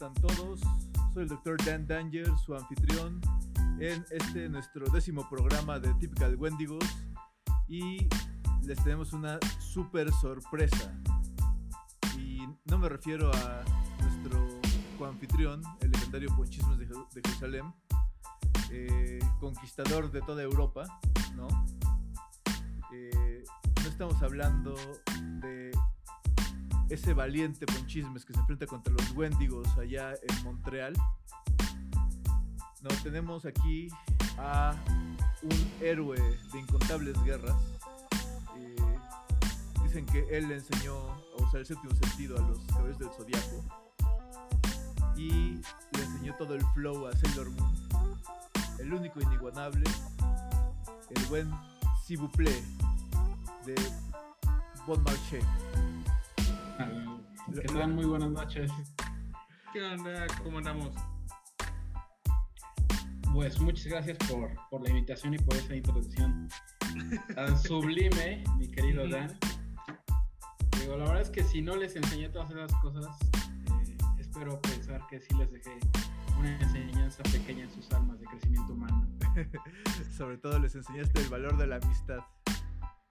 están todos? Soy el Dr. Dan Danger, su anfitrión en este nuestro décimo programa de Typical Wendigos y les tenemos una super sorpresa. Y no me refiero a nuestro coanfitrión, el legendario Ponchismos de, Jerusalén, eh, conquistador de toda Europa, ¿no? Eh, no estamos hablando ese valiente Ponchismes que se enfrenta contra los Wendigos allá en Montreal. No, tenemos aquí a un héroe de incontables guerras. Eh, dicen que él le enseñó a usar el séptimo sentido a los caballeros del zodiaco. Y le enseñó todo el flow a Sailor Moon. El único inigualable, el buen Sibuple de Bon Marché. Que tal? Muy buenas noches. ¿Qué onda? ¿Cómo andamos? Pues muchas gracias por, por la invitación y por esa introducción tan sublime, mi querido Dan. Digo, la verdad es que si no les enseñé todas esas cosas, eh, espero pensar que sí les dejé una enseñanza pequeña en sus almas de crecimiento humano. Sobre todo les enseñaste el valor de la amistad.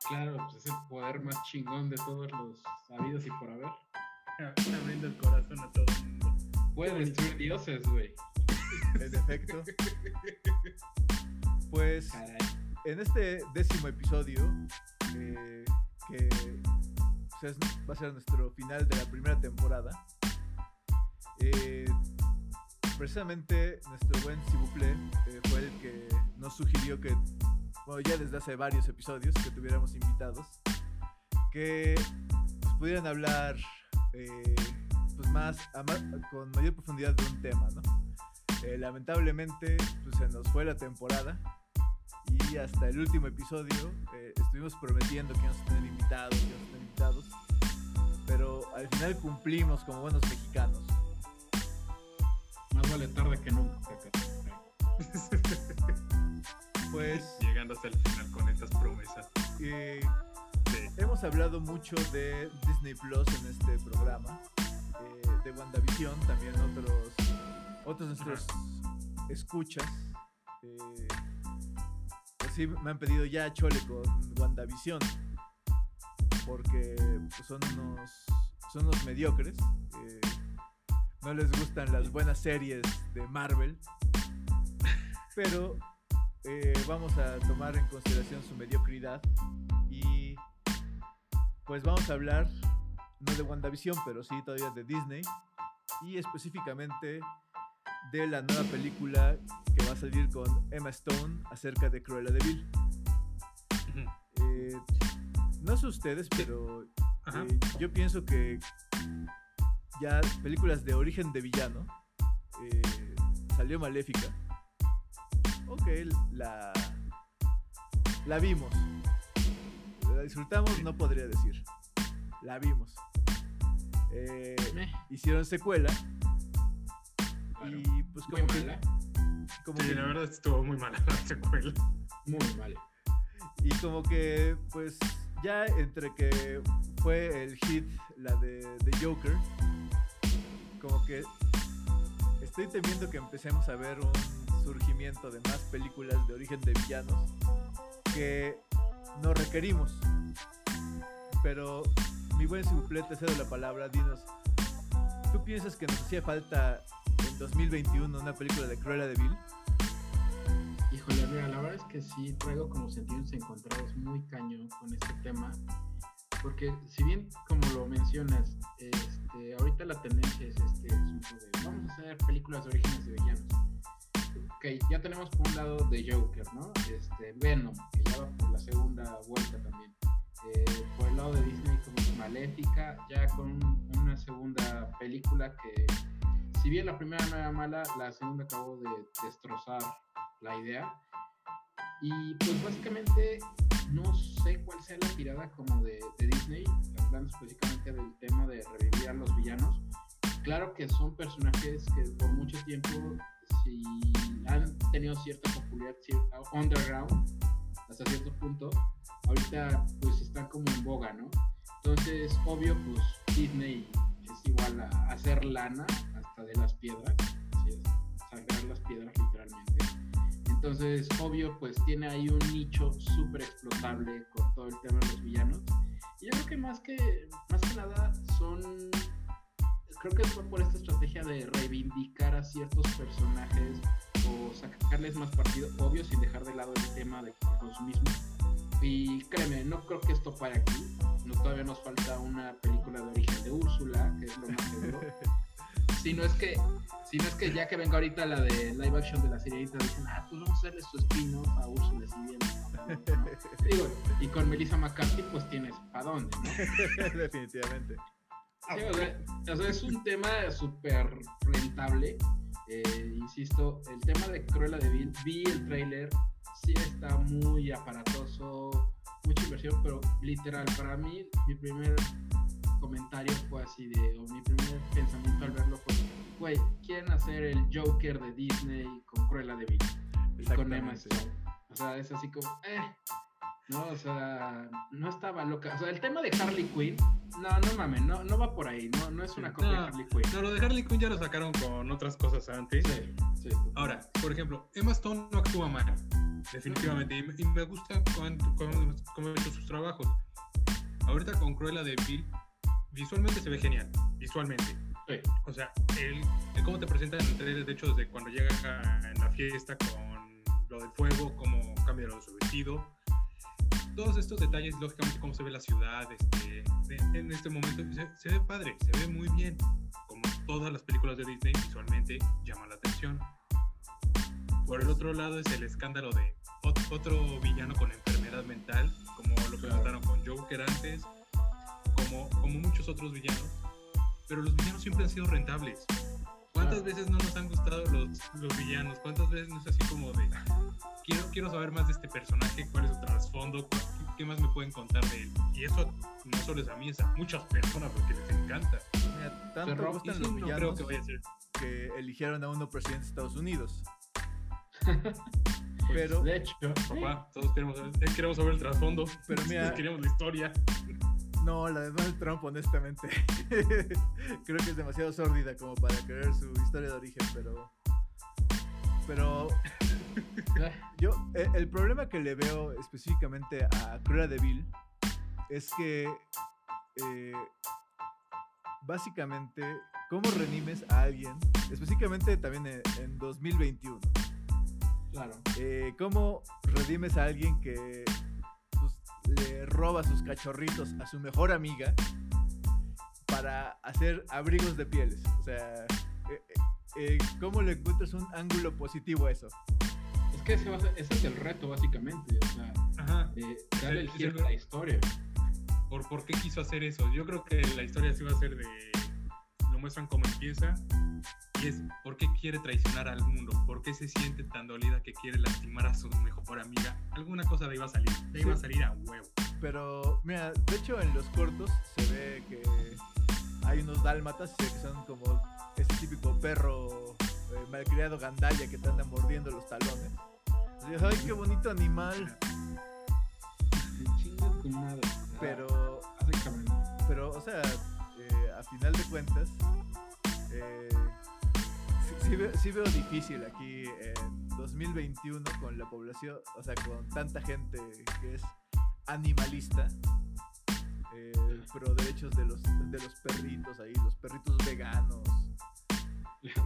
Claro, pues es el poder más chingón de todos los sabidos y por haber. Abriendo el corazón a todo el mundo. Puede destruir dioses, güey. En efecto. Pues Caray. en este décimo episodio, eh, que pues, es- va a ser nuestro final de la primera temporada, eh, precisamente nuestro buen Sibuple eh, fue el que nos sugirió que, bueno, ya desde hace varios episodios, que tuviéramos invitados, que pues, pudieran hablar eh, pues más, con mayor profundidad de un tema, ¿no? Eh, lamentablemente pues, se nos fue la temporada y hasta el último episodio eh, estuvimos prometiendo que íbamos a tener invitados, que íbamos a tener invitados, pero al final cumplimos como buenos mexicanos. Más vale tarde que nunca. Pues Llegando hasta el final con estas promesas. eh. Hemos hablado mucho de Disney Plus en este programa, eh, de WandaVision, también otros, otros nuestros escuchas. eh, pues sí, me han pedido ya chole con WandaVision, porque son unos, son unos mediocres. eh, no les gustan las buenas series de Marvel, pero eh, vamos a tomar en consideración su mediocridad pues vamos a hablar no de WandaVision, pero sí todavía de Disney y específicamente de la nueva película que va a salir con Emma Stone acerca de Cruella de Vil. Eh, no sé ustedes, pero eh, yo pienso que ya películas de origen de villano eh, salió Maléfica. Ok, la la vimos. La disfrutamos, no podría decir. La vimos. Eh, hicieron secuela claro. y pues Muy como que, mala. como Sí, que- la verdad estuvo muy mala la secuela. Muy mala. y como que pues ya entre que fue el hit la de, de Joker como que estoy temiendo que empecemos a ver un surgimiento de más películas de origen de villanos que no requerimos pero mi buen Sibuple, te cedo la palabra dinos ¿tú piensas que nos hacía falta en 2021 una película de Cruella de Vil? Híjole, mira, la verdad es que sí traigo como sentidos encontrados muy cañón con este tema. Porque si bien, como lo mencionas, este, ahorita la tendencia es este de vamos a hacer películas de orígenes de villanos. Ok, ya tenemos por un lado de Joker, ¿no? Este, Venom, que por la segunda vuelta también. Eh, por el lado de Disney como es Maléfica, ya con una segunda película que, si bien la primera no era mala, la segunda acabó de destrozar la idea. Y pues básicamente no sé cuál sea la tirada como de, de Disney, hablando específicamente del tema de revivir a los villanos. Claro que son personajes que por mucho tiempo si han tenido cierta popularidad cier- underground hasta cierto punto, ahorita pues están como en boga, ¿no? Entonces, obvio, pues Disney es igual a hacer lana hasta hasta de las piedras, así es, sangrar las piedras literalmente. Entonces, obvio, pues tiene ahí un nicho súper explotable con todo el tema de los villanos. Y yo creo que más que, más que nada son, creo que fue por esta estrategia de reivindicar a ciertos personajes o sacarles más partido, obvio, sin dejar de lado el tema del consumismo. Y créeme, no creo que esto pare aquí. No, todavía nos falta una película de origen de Úrsula, que es lo más seguro. si no es que, si no es que ya que venga ahorita la de live action de la sirenita, dicen, ah, pues vamos a hacerle su spin-off a Úrsula si bien. No, no, no. Digo, y con Melissa McCarthy, pues tienes para dónde, ¿no? Definitivamente. Sí, o, sea, o sea, es un tema súper rentable. Eh, insisto, el tema de Cruella de Vil, vi el trailer, sí está muy aparatoso, mucha inversión, pero literal, para mí, mi primer comentario fue así de, o mi primer pensamiento al verlo fue, güey, quieren hacer el Joker de Disney con Cruella de Vil con Emma. Stone. O sea, es así como, eh, no, o sea, no estaba loca. O sea, el tema de Harley Quinn, no, no mames, no, no va por ahí, no, no es una copia de Harley Quinn. no, lo de Harley Quinn ya lo sacaron con otras cosas antes. Sí, sí. Ahora, por ejemplo, Emma Stone no actúa mal, definitivamente, y, me- gusta cómo ha hecho sus trabajos. Ahorita con Cruella de Vil, visualmente se ve genial, visualmente. Sí. O sea, el, el cómo te presentan en el trailer, de hecho, desde cuando llega a- en la fiesta con lo del fuego, cómo cambia lo de su vestido. Todos estos detalles, lógicamente, cómo se ve la ciudad, este, de- en este momento, se, se ve padre, se ve muy bien. Como todas las películas de Disney, visualmente llama la atención. Por el otro lado es el escándalo de ot- otro villano con enfermedad mental, como lo presentaron con Joker antes, como, como muchos otros villanos. Pero los villanos siempre han sido rentables. ¿Cuántas veces no nos han gustado los, los villanos? ¿Cuántas veces no es así como de, quiero, quiero saber más de este personaje, cuál es su trasfondo, cu- qué más me pueden contar de él? Y eso no solo es a mí, es a muchas personas porque les encanta. Mira, tanto Pero- Y gustan sí, los no creo villanos que vaya a ser. que eligieron a uno presidente de Estados Unidos. Pues, Pero, De hecho, Papá, todos queremos saber, eh, queremos saber el trasfondo. Pero mira- queremos la historia. No, la de Donald Trump, honestamente. Creo que es demasiado sórdida como para querer su historia de origen, pero. Pero yo, eh, el problema que le veo específicamente a Cruella de Vil es que. eh, básicamente, ¿cómo redimes a alguien? Específicamente también en, en 2021. claro. Eh, ¿Cómo redimes a alguien que le roba sus cachorritos a su mejor amiga para hacer abrigos de pieles? O sea, eh, eh, ¿cómo le encuentras un ángulo positivo a eso? Es que ese, va a ser- ese es el reto, básicamente. O sea, Ajá. eh, darle el giro a la historia. ¿Por, ¿Por qué quiso hacer eso? Yo creo que la historia sí va a ser de. Lo muestran cómo empieza. Y es por qué quiere traicionar al mundo. ¿Por qué se siente tan dolida que quiere lastimar a su mejor amiga? Alguna cosa de ahí va a salir. Sí. va a salir a huevo. Pero, mira, de hecho en los cortos se ve que hay unos dálmatas que son como ese típico perro eh, malcriado gandalla que te anda mordiendo los talones. Ay, qué bonito animal. Pero. Pero, o sea, eh, a final de cuentas, eh, sí, veo, sí veo difícil aquí en 2021 con la población, o sea, con tanta gente que es animalista, eh, pro derechos de los, de los perritos ahí, los perritos veganos.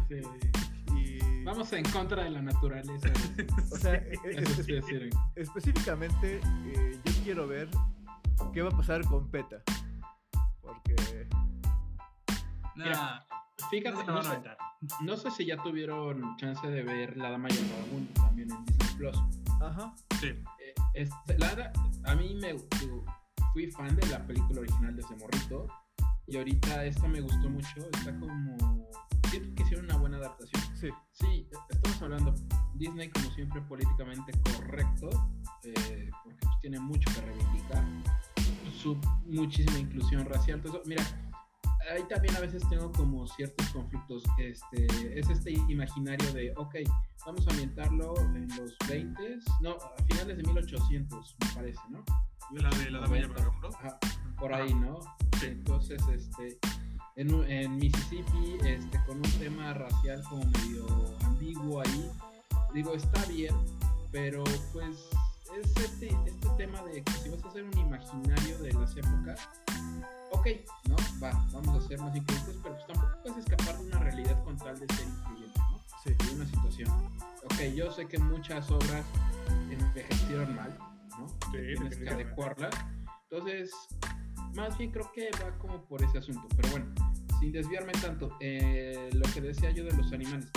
Sí. Y, Vamos en contra de la naturaleza. o sea, e- e- Eso es- es decir, específicamente, eh, yo quiero ver qué va a pasar con PETA. Porque Mira, Fíjate, no sé, no sé si ya tuvieron chance de ver La Dama y el Vagabundo también en Disney Plus. Ajá. Sí. Eh, este, la a mí me fui fan de la película original de ese morrito y ahorita esta me gustó mucho, está como siento que hicieron una buena adaptación. Sí. Sí, estamos hablando Disney como siempre políticamente correcto, eh, porque pues, tiene mucho que reivindicar, su muchísima inclusión racial, todo eso. Mira, ahí también a veces tengo como ciertos conflictos. Este, es este imaginario de, ok, vamos a ambientarlo en los 20, no, a finales de 1800, me parece, ¿no? La de la dama y el 90. vagabundo. Ajá, por ahí, ¿no? Sí. Entonces, este, en, en Mississippi, este, con un tema racial como medio ambiguo ahí. Digo, está bien, pero pues es este, este tema de que si vas a hacer un imaginario de las épocas, ok, ¿no? Va, vamos a ser más incluyentes, pero pues tampoco puedes escapar de una realidad con tal de ser incluyente, ¿no? Sí. De una situación. Ok, yo sé que muchas obras envejecieron mal, ¿no? Sí, Tienes que adecuarlas. Entonces, más bien creo que va como por ese asunto. Pero bueno, sin desviarme tanto, eh, lo que decía yo de los animales.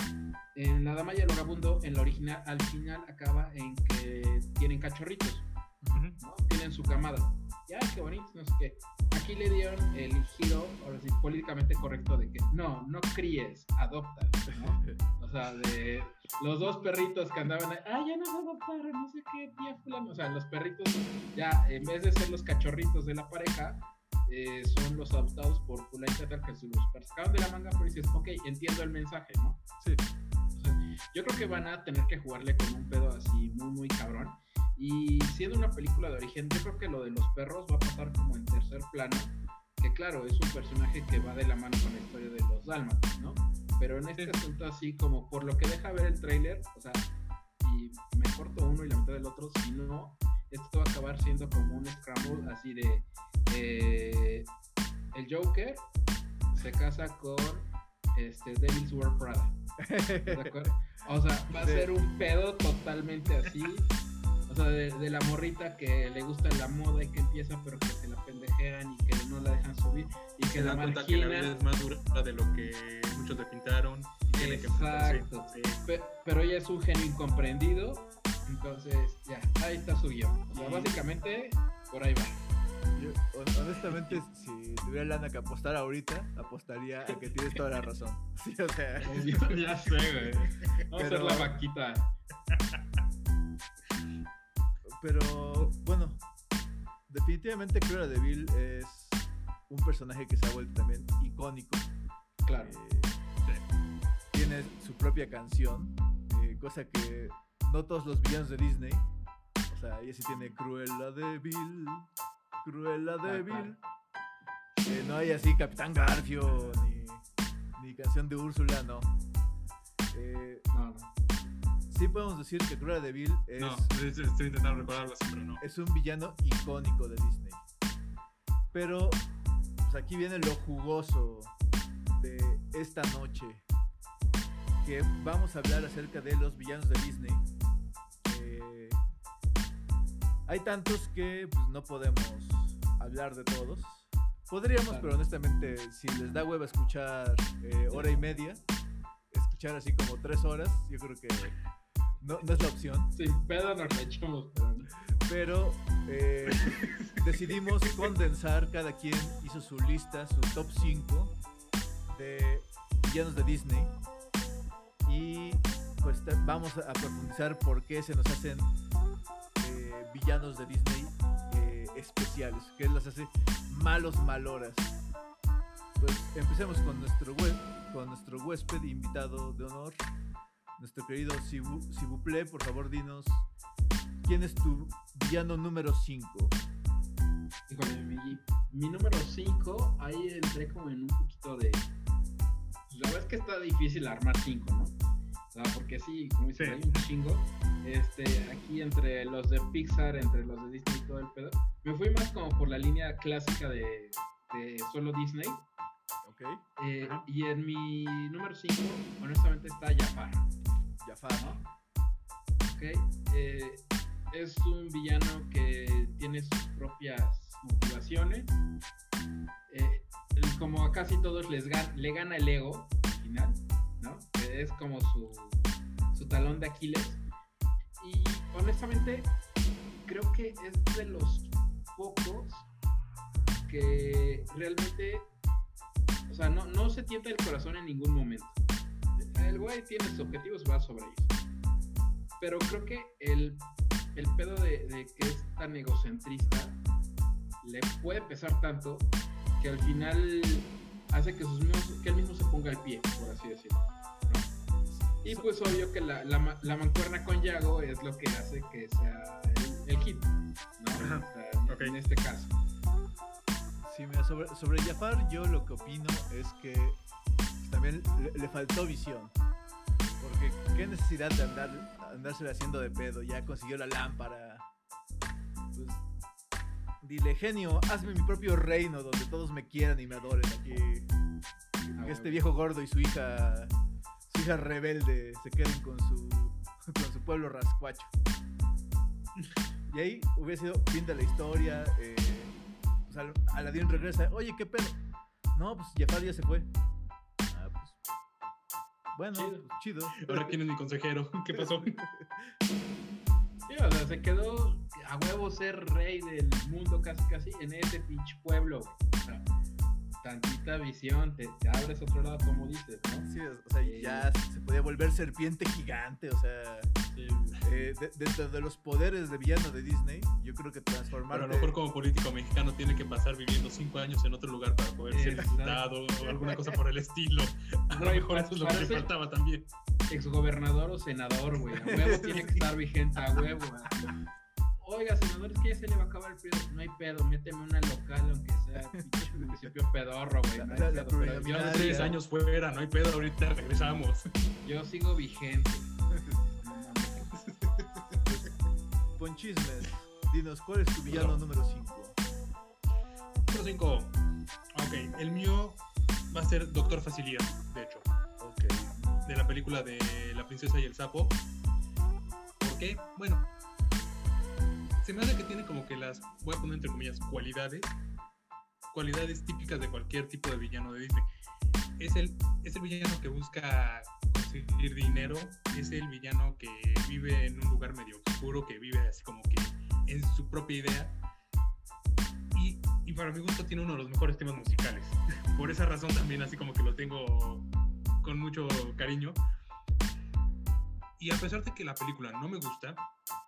En La Dama y el Vagabundo, en la original, al final acaba en que tienen cachorritos. ¿no? Tienen su camada. Ya, qué bonito, no sé qué. Aquí le dieron el giro, ahora sí, políticamente correcto de que no, no críes, adopta, ¿no? O sea, de los dos perritos que andaban ahí, ah, ya nos adoptaron, no sé qué, tía fulano. O sea, los perritos ya, en vez de ser los cachorritos de la pareja, eh, son los adoptados por fulanita tal que se los sacaron de la manga, pero dices, ok, entiendo el mensaje, ¿no? Sí. O sea, yo creo que van a tener que jugarle con un pedo así muy, muy cabrón. Y siendo una película de origen, yo creo que lo de los perros va a pasar como en tercer plano. Que claro, es un personaje que va de la mano con la historia de los dálmatas, ¿no? Pero en este Sí. asunto así como por lo que deja ver el tráiler, o sea, y me corto uno y la mitad del otro, si no, esto va a acabar siendo como un scramble así de eh, el Joker se casa con este Devil's Wear Prada. ¿Estás de acuerdo? O sea, va a Sí. ser un pedo totalmente así. Sea, de, de la morrita que le gusta la moda y que empieza, pero que se la pendejean y que no la dejan subir y que Se la dan cuenta que la vida es más dura de lo que muchos le pintaron. Y tiene que. Exacto. Sí. Pe- pero ella es un genio incomprendido. Entonces, ya, ahí está su guion. O sea, Y- básicamente, por ahí va. Yo, hon- honestamente, si tuviera lana que apostar ahorita, apostaría a que tienes toda la razón. Sí, o sea, ya sé, güey. Vamos a hacer Pero- la vaquita. Pero bueno, definitivamente Cruella de Vil es un personaje que se ha vuelto también icónico. Claro. Eh, tiene su propia canción, eh, cosa que no todos los villanos de Disney, o sea, ella sí tiene Cruella de Vil, Cruella de. Vil. Eh, no hay así Capitán Garfio ni, ni canción de Úrsula, no. Eh, No, no. Sí podemos decir que Cruella de Vil es, No, es- estoy intentando recordar algo así, pero no. es un villano icónico de Disney. Pero pues, aquí viene lo jugoso de esta noche. Que vamos a hablar acerca de los villanos de Disney. Eh, hay tantos que pues, no podemos hablar de todos. Podríamos, Claro. pero honestamente, si les da hueva escuchar eh, hora y media, escuchar así como tres horas, yo creo que no, no es la opción. Sin pedo nos la echamos, pero eh, decidimos condensar, cada quien hizo su lista, su top 5 de villanos de Disney. Y pues vamos a profundizar por qué se nos hacen eh, villanos de Disney eh, especiales, qué los hace malos maloras. Pues empecemos con nuestro, hue- con nuestro huésped invitado de honor, nuestro querido Sibu, Sibuple, por favor dinos ¿Quién es tu villano número 5? Híjole, mi, mi número 5, ahí entré como en un poquito de. pues, La verdad es que está difícil armar 5, ¿no? O sea, porque sí, como dices, Sí. hay un chingo. Este, aquí entre los de Pixar, entre los de Disney y todo el pedo. Me fui más como por la línea clásica de, de solo Disney. ¿Ok? Eh, y en mi número 5, honestamente, está Jafar. Eh, es un villano que tiene sus propias motivaciones. Eh, como a casi todos les gan- le gana el ego al final, ¿no? Es como su, su talón de Aquiles. Y honestamente, creo que es de los pocos que realmente, o sea, no, no se tienta el corazón en ningún momento. El güey tiene sus objetivos, va sobre ellos. Pero creo que el, el pedo de, de que es tan egocentrista le puede pesar tanto que al final hace que, sus mismos- que él mismo se ponga el pie, por así decirlo. ¿no? Y pues obvio que la, la, ma- la mancuerna con Yago es lo que hace que sea el, el hit, ¿no? Ajá, O sea, en- ok. En este caso. Sí, mira, sobre, sobre Jafar yo lo que opino es que también le, le faltó visión. Porque qué necesidad de andar andársela haciendo de pedo, ya consiguió la lámpara. Pues dile, genio, hazme mi propio reino donde todos me quieran y me adoren aquí. Ah, que este viejo gordo y su hija, su hija rebelde se queden con su, con su pueblo rascuacho. Y ahí hubiera sido fin de la historia. Eh, pues Al- Aladín regresa. Oye, ¿qué pedo? No, pues Jafar ya se fue. Bueno, Chido. chido. Ahora quién es mi consejero. ¿Qué pasó? Sí, o sea, se quedó a huevo ser rey del mundo casi casi en ese pinche pueblo. O sea, tantita visión, te, te abres otro lado como dices, ¿no? Sí, o sea, Eh. ya se podía volver serpiente gigante, o sea, Sí, eh, de- dentro de los poderes de villano de Disney, yo creo que Pero transformarte... a lo mejor como político mexicano tiene que pasar viviendo cinco años en otro lugar para poder ser diputado o alguna cosa por el estilo. A No, lo mejor eso es lo que le faltaba también. exgobernador o senador, güey. A huevo tiene que estar vigente, a huevo. güey. Oiga, senador, es que ya se le va a acabar el pedo. No hay pedo, méteme una local, aunque sea pinche municipio pedorro, güey. No hay pedo, pero yo, seis años fuera, no hay pedo, ahorita regresamos. yo sigo vigente. Ponchismes, dinos, ¿cuál es tu villano No. número 5? Número 5. Ok, el mío va a ser Doctor Facilidad, de hecho, Ok. de la película de La princesa y el sapo. ¿Por qué? Bueno, se me hace que tiene como que las, voy a poner entre comillas, cualidades, cualidades típicas de cualquier tipo de villano de Disney. Es el, es el villano que busca conseguir dinero, es el villano que vive en un lugar medio oscuro, que vive así como que en su propia idea. Y, y para mi gusto tiene uno de los mejores temas musicales. Por esa razón también así como que lo tengo con mucho cariño. Y a pesar de que la película no me gusta,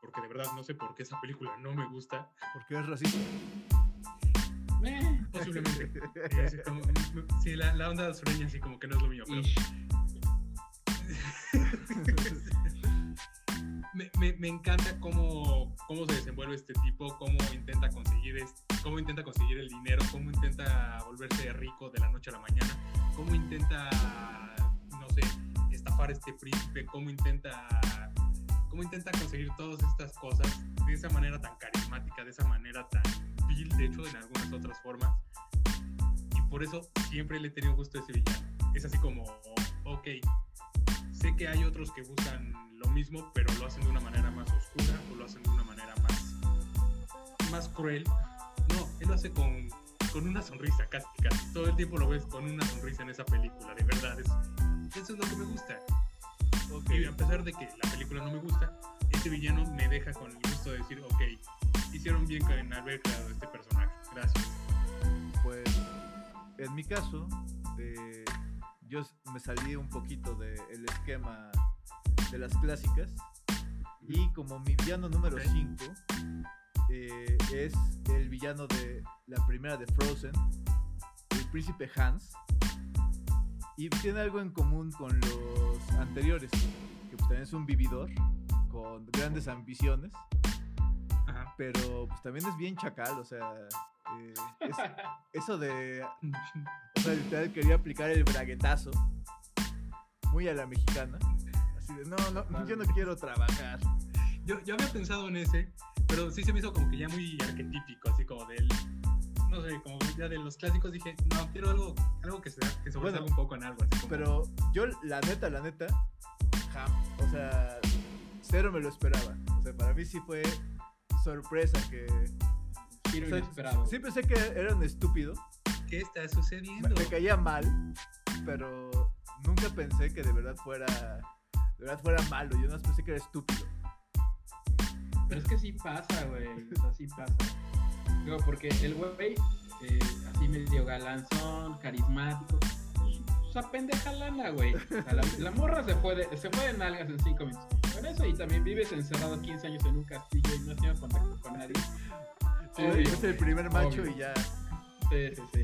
porque de verdad no sé por qué esa película no me gusta, Porque es racista. Eh, posiblemente. eh, así como- sí, la, la onda sureña así como que no es lo mío, pero me, me- me encanta cómo, cómo se desenvuelve este tipo, cómo intenta conseguir es- cómo intenta conseguir el dinero, cómo intenta volverse rico de la noche a la mañana, cómo intenta, no sé, estafar a este príncipe, cómo intenta, cómo intenta conseguir todas estas cosas de esa manera tan carismática, de esa manera tan vil, de hecho, en algunas otras formas. Y por eso siempre le he tenido gusto a ese villano. Es así como, ok, sé que hay otros que buscan lo mismo, pero lo hacen de una manera más oscura o lo hacen de una manera más, más cruel. No, él lo hace con, con una sonrisa, casi, casi. Todo el tiempo lo ves con una sonrisa en esa película, de verdad. es- eso es lo que me gusta. Ok. Y a pesar de que la película no me gusta, este villano me deja con el gusto de decir, ok, hicieron bien en haber creado este personaje. Gracias. Pues en mi caso, eh, yo me salí un poquito del esquema de las clásicas y como mi villano número Ok. 5 es el villano de la primera de Frozen, el príncipe Hans, y tiene algo en común con los anteriores, que también es un vividor con grandes ambiciones, Ajá. pero pues también es bien chacal, o sea, eh, es- eso de o sea, literal quería aplicar el braguetazo. Muy a la mexicana. Así de, no, no, yo no quiero trabajar. Yo, yo había pensado en ese, pero sí se me hizo como que ya muy arquetípico, así como del. No sé, como ya de los clásicos dije, no, quiero algo, algo que, se, que sobresalga Bueno, un poco en algo. Así como, Pero yo, la neta, la neta, jam, o sea, cero me lo esperaba. O sea, para mí sí fue sorpresa que... Giro o sea, inesperado. sí pensé que era un estúpido. ¿qué está sucediendo? me caía mal, pero nunca pensé que de verdad fuera... De verdad fuera malo. Yo no pensé que era estúpido. Pero es que sí pasa, güey. O sea, sí pasa. Digo, porque el güey, eh, así medio galanzón, carismático, pues, pues apendeja lana, güey. O sea, la, la morra se puede, se puede en algas en 5 minutos. Por eso, y también vives encerrado 15 años en un castillo y no has tenido contacto con nadie. Sí, Obvio, es el primer macho obvio. y ya... Sí, sí, sí.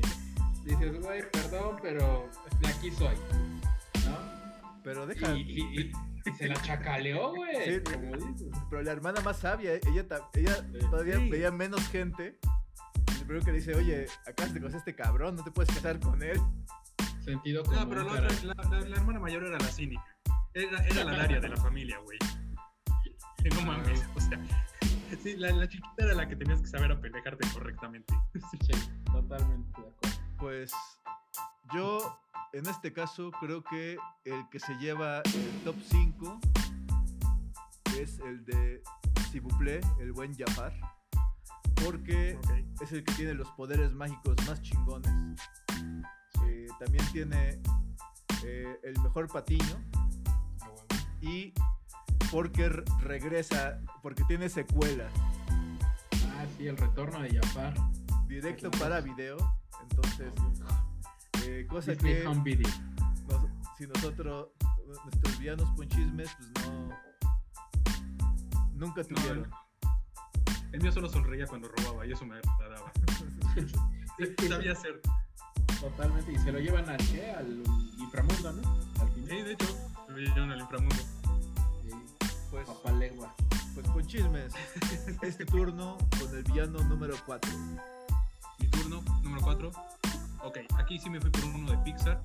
Dices, güey, perdón, pero de aquí soy. ¿No? Pero deja... Y, y- y- y se la chacaleó, güey. Sí. Como dices. Pero la hermana más sabia, ella, ella Sí. todavía Sí. veía menos gente. primero que le dice, oye, acabas de conocer a este cabrón, no te puedes casar con él. Sentido común. No, pero la, otra, la, la- la hermana mayor era la cínica. Era, era la Daria de la familia, güey. No mames, o sea. Sí, la, la chiquita era la que tenías que saber apendejarte correctamente. Sí, totalmente de acuerdo. Pues yo, en este caso, creo que el que se lleva el top 5 es el de Sibuple, el buen Jafar. Porque es el que tiene los poderes mágicos más chingones. Eh, también tiene eh, el mejor patiño. Y porque regresa, porque tiene secuela. Ah, sí, el retorno de Jafar. Directo para video. Entonces, eh, cosa Disney que Home Video. nos- si nosotros, nuestros villanos con chismes, pues no. Nunca No, tuvieron. el, el mío solo sonreía cuando robaba y eso me agradaba. Sabía hacer. Totalmente. Y se lo llevan al qué? Al inframundo, ¿no? Al Sí, final. de hecho, llevaron al inframundo. Sí. pues, Papá legua. pues con chismes. Este turno con el villano número 4. Mi turno, número 4. Ok, aquí sí me fui por uno de Pixar.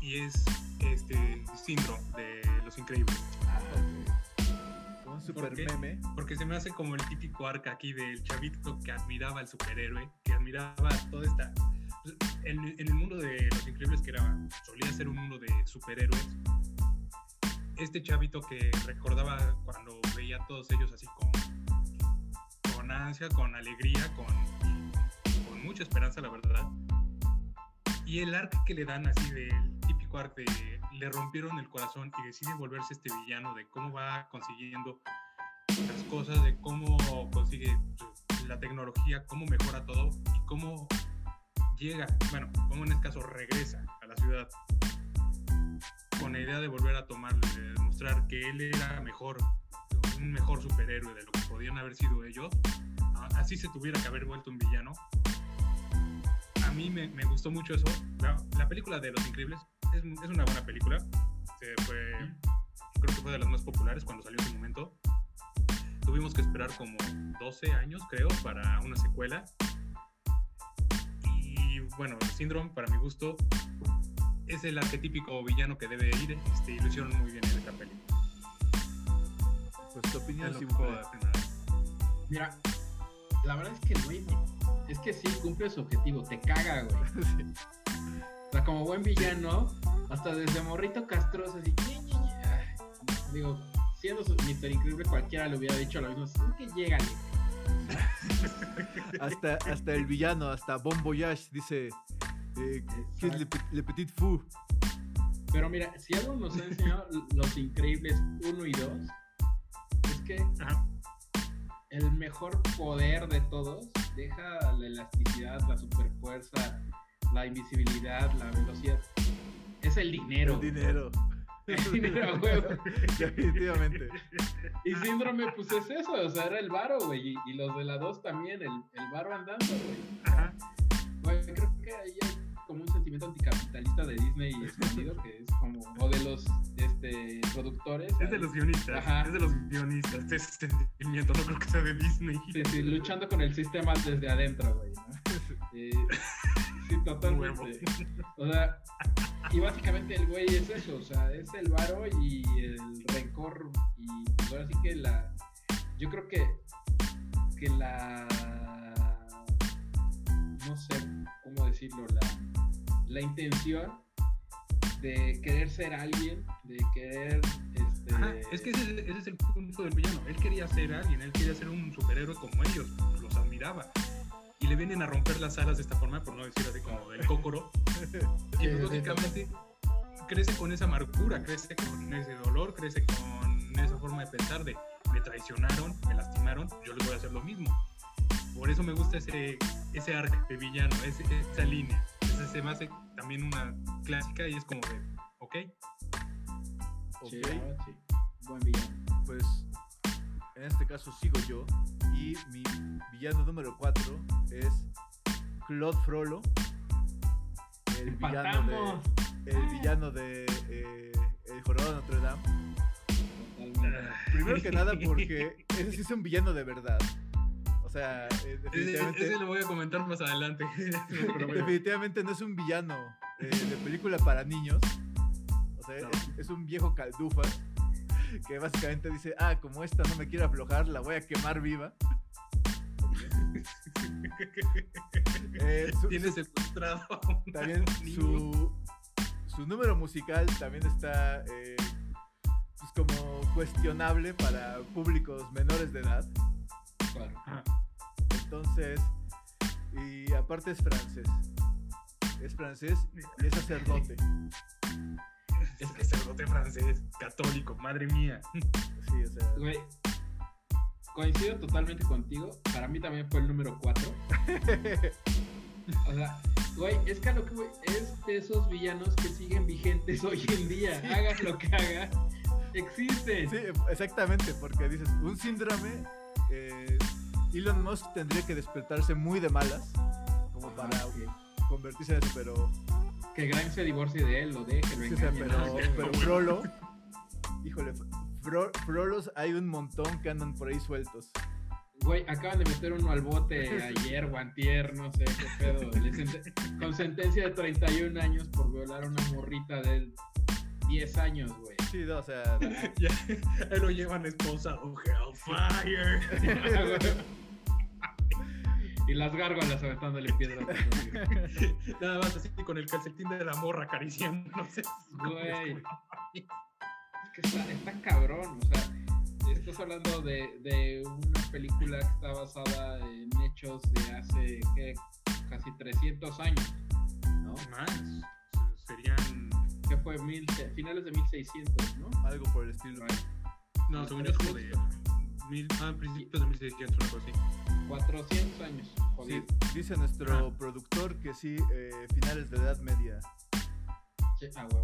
Y es este Syndrome de Los Increíbles. Ah, Un super qué? meme. Porque se me hace como el típico arca aquí del chavito que admiraba al superhéroe, que admiraba toda esta. pues, En, en el mundo de Los Increíbles, que era solía ser un mundo de superhéroes, este chavito que recordaba cuando veía a todos ellos así con, con ansia, con alegría, con, con mucha esperanza, la verdad. Y el arc que le dan así del típico arc le rompieron el corazón y decide volverse este villano de cómo va consiguiendo las cosas, de cómo consigue la tecnología, cómo mejora todo y cómo llega, bueno, cómo en este caso regresa a la ciudad con la idea de volver a tomarlo de demostrar que él era mejor, un mejor superhéroe de lo que podían haber sido ellos, así se tuviera que haber vuelto un villano. A mí me, me gustó mucho eso. La, la película de Los Increíbles es, es una buena película. Se fue, creo que fue de las más populares cuando salió en su momento. Tuvimos que esperar como 12 años, creo, para una secuela. Y bueno, Syndrome, para mi gusto, es el arquetípico villano que debe ir. Este, y lo hicieron muy bien en esta película. Pues tu opinión, afirmar. Mira, la verdad es que el güey, es que sí cumple su objetivo, te caga, güey. O sea, como buen villano, hasta desde morrito castroso, así, digo, siendo su- Mr. Increíble, cualquiera le hubiera dicho lo mismo, así que llégale. hasta, hasta el villano, hasta Bon Voyage dice: eh, ¿Qué es le, le Petit Fou? Pero mira, si algo nos ha enseñado Los Increíbles 1 y 2, es que Ajá. el mejor poder de todos deja la elasticidad, la superfuerza, la invisibilidad, la velocidad. Es el dinero. El dinero. El dinero, huevo. Definitivamente. Y síndrome, pues es eso, o sea, era el varo, güey. Y, los de la 2 también, el, el varo andando, güey. Ajá. Güey, creo que ahí como un sentimiento anticapitalista de Disney escondido, que es como, o de los este, productores. Es de los guionistas. Ajá. Es de los guionistas. Ese sentimiento no creo que sea de Disney. Sí, sí, luchando con el sistema desde adentro, güey, ¿no? Eh, sí, totalmente. Huevo. O sea, y básicamente el güey es eso, o sea, es el varo y el rencor. Y pues ahora sí que la. Yo creo que. Que la. No sé cómo decirlo, la, la intención de querer ser alguien, de querer. Este, Ajá, es que ese, ese es el punto del villano. Él quería ser alguien, él quería ser un superhéroe como ellos, los admiraba. Y le vienen a romper las alas de esta forma, por no decir así como del cócoro. Y lógicamente crece con esa amargura, crece con ese dolor, crece con esa forma de pensar de me traicionaron, me lastimaron, yo les voy a hacer lo mismo. Por eso me gusta ese, ese arc de villano, ese- esa línea. Ese se me hace también una clásica y es como de, ok, Ok, Sí, sí. Buen villano. pues en este caso sigo yo. Y mi villano número 4 es Claude Frollo. El villano de. El villano de. eh, el Jorobado de Notre Dame. Primero que nada, porque ese sí es un villano de verdad. O sea, eh, definitivamente, ese lo voy a comentar más adelante. definitivamente no es un villano eh, de película para niños. O sea, No. es, es un viejo caldufa que básicamente dice, ah, como esta no me quiere aflojar, la voy a quemar viva. Eh, su- Tiene secuestrado. también su, su número musical también está eh, pues como cuestionable para públicos menores de edad. Claro. Entonces, y aparte es francés. Es francés y es sacerdote. Es sacerdote francés, católico, madre mía. Sí, o sea. Güey, coincido totalmente contigo. Para mí también fue el número 4. O sea, güey, es que a lo que güey, es de esos villanos que siguen vigentes hoy en día. Hagas lo que hagas, existen. Sí, exactamente, porque dices, un síndrome, eh, Elon Musk tendría que despertarse muy de malas como para Ah, convertirse en eso, pero, Que Grimes se divorcie de él, lo deje, lo sí, o sea, pero, no pero Frollo, híjole, Fro- Frolos hay un montón que andan por ahí sueltos. Güey, acaban de meter uno al bote ayer o antier, no sé qué pedo. Con sentencia de 31 años por violar a una morrita de 10 años, güey. Sí, no, o sea, Ya, lo llevan esposado. Hellfire. y las gárgolas aventándole piedras. Nada más así con el calcetín de la morra acariciando. No sé. Güey. Es que está, está cabrón, o sea, estás hablando de, de una película que está basada en hechos de hace ¿qué? casi 300 años, ¿no? Más. Serían. Que fue mil, finales de 1600, ¿no? algo por el estilo. No, según yo es como de. Mil, ah, principios de 1600, una cosa así. 400 años, Sí, dice nuestro Ah. productor que sí, eh, finales de edad media. Sí, ah, huevo.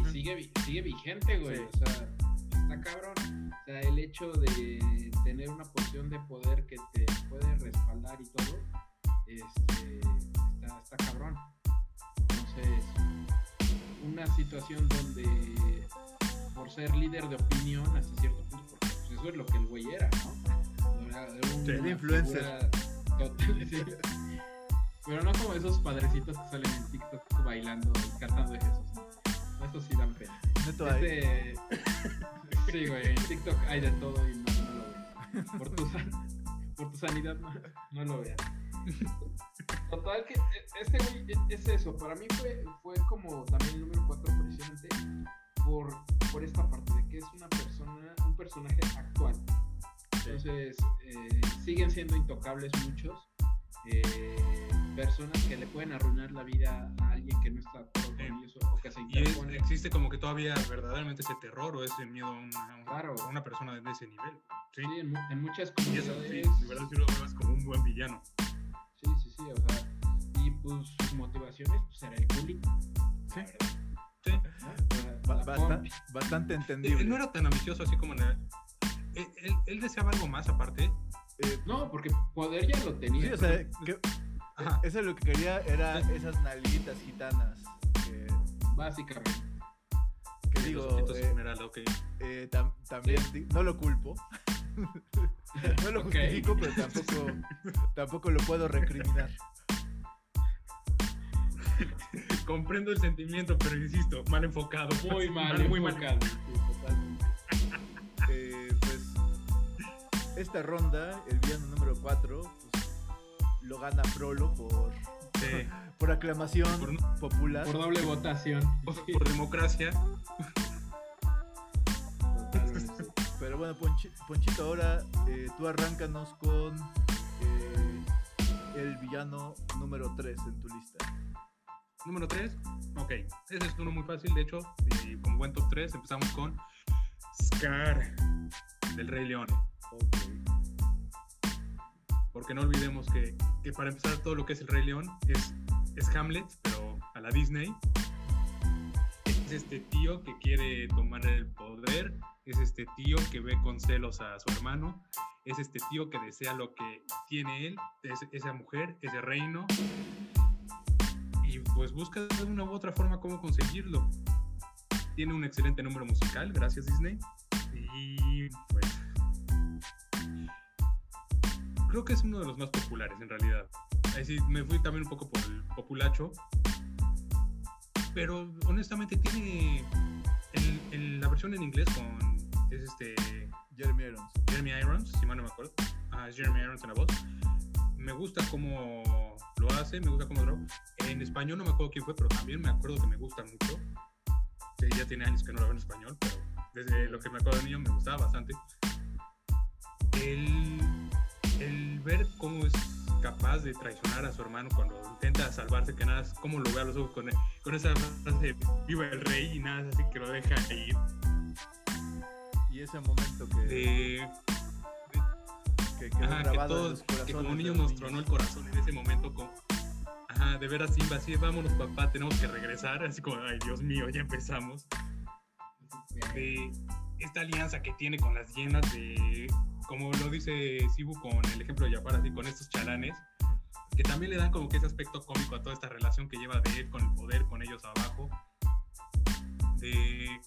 Y sigue, sigue vigente, güey. Sí. O sea, está cabrón. O sea, el hecho de tener una posición de poder que te puede respaldar y todo, este, está, está cabrón. Entonces, una situación donde por ser líder de opinión hasta cierto punto, porque pues, eso es lo que el güey era, ¿no? Era, un- influencer. figura total, sí. Pero no como esos padrecitos que salen en TikTok bailando y cantando de Jesús. ¿no? Esos sí dan pena. Este... Sí, güey, en TikTok hay de todo y no, no lo veas. Por tu, san- por tu sanidad, no, no lo veas. Total que este es- es eso. Para mí fue, fue como también el número 4 precisamente por, por esta parte de que es una persona, un personaje actual. Entonces, eh, siguen siendo intocables muchos. eh, personas que le pueden arruinar la vida a alguien que no está de ellos o, que se Y es- interpone. existe como que todavía verdaderamente ese terror o ese miedo a una, a Claro. a una persona de ese nivel. Sí. Sí, en, mu- en muchas Y eso comunidades. sí, de verdad sí lo veo como un buen villano. Sí, sí, sí, o sea, y sus motivaciones pues era el bullying. Sí. Sí. ¿no? O sea, Ba- la basta- pompi. bastante Él, entendible. él no era tan ambicioso así como en el- él, él- él deseaba algo más aparte. Eh, No, porque poder ya lo tenía. sí, o sea, que- Ajá. eso es lo que quería era esas nalguitas gitanas. Que, básicamente. que digo, eh, esmeralda, ok. eh, tam- también di- no lo culpo. no lo Ok. justifico, pero tampoco, tampoco lo puedo recriminar. Comprendo el sentimiento, pero insisto, mal enfocado. Muy mal, muy mal. enfocado. Sí, totalmente. Eh, pues esta ronda, el villano número 4, lo gana Frollo por, Sí. por aclamación Por- popular. Por doble votación. Por, Sí, por democracia. Pero bueno, Ponchi- Ponchito, ahora eh, tú arráncanos con eh, el villano número 3 en tu lista. Número 3. Ok. Ese es uno muy fácil, de hecho. Y como buen top 3, empezamos con Scar del Rey León. Ok. Porque no olvidemos que, que para empezar todo lo que es el Rey León es, es Hamlet, pero a la Disney. Es este tío que quiere tomar el poder, es este tío que ve con celos a su hermano, es este tío que desea lo que tiene él, es- esa mujer, ese reino, y pues busca de una u otra forma cómo conseguirlo. Tiene un excelente número musical, gracias Disney, y pues creo que es uno de los más populares en realidad. Ahí sí, me fui también un poco por el populacho. Pero honestamente tiene el- el- la versión en inglés con es este Jeremy Irons. Jeremy Irons, si mal no me acuerdo. Ah, es Jeremy Irons en la voz. Me gusta cómo lo hace, me gusta cómo lo En español no me acuerdo quién fue, pero también me acuerdo que me gusta mucho. Sí, ya tiene años que no lo veo en español, pero desde lo que me acuerdo de niño me gustaba bastante. El, el ver cómo es capaz de traicionar a su hermano cuando intenta salvarse, que nada, cómo lo ve a los ojos con, con esa frase de viva el rey y nada, así que lo deja ir. Y ese momento que, De, que quedó Ajá, que, grabado en todos, los que como niños nos tronó el corazón en ese momento con, ajá, de ver a Simba así, vámonos papá, tenemos que regresar, así como, ay Dios mío, ya empezamos. De esta alianza que tiene con las hienas de, como lo dice Sibu con el ejemplo de Jafar, así con estos chalanes, que también le dan como que ese aspecto cómico a toda esta relación que lleva de él con el poder, con ellos abajo. De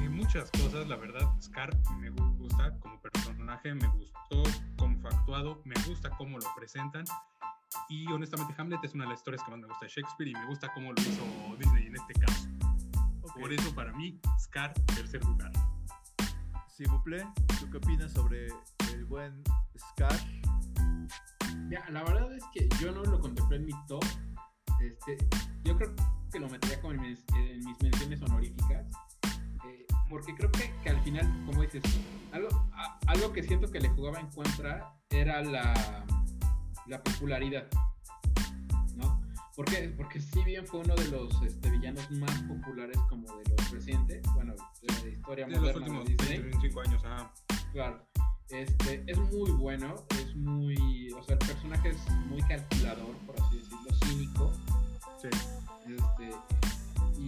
de muchas cosas, la verdad, Scar me gusta como personaje, me gustó como fue actuado, me gusta cómo lo presentan y honestamente Hamlet es una de las historias que más me gusta de Shakespeare y me gusta cómo lo hizo Disney en este caso. Ok. Por eso para mí, Scar, tercer lugar. Vous plaît, ¿tú qué opinas sobre el buen Scar? Ya, la verdad es que yo no lo contemplé en mi top. Este, yo creo que lo metería como en mis, en mis menciones honoríficas. Porque creo que, que al final, como dices, algo, a- algo que siento que le jugaba en contra era la, la popularidad. ¿No? ¿Por qué? Porque si bien fue uno de los este, villanos más populares como de los recientes, bueno, de la historia De los moderna últimos de Disney. 25 años, ajá. Claro. Este, es muy bueno, es muy, o sea, el personaje es muy calculador, por así decirlo, cínico, Sí. este,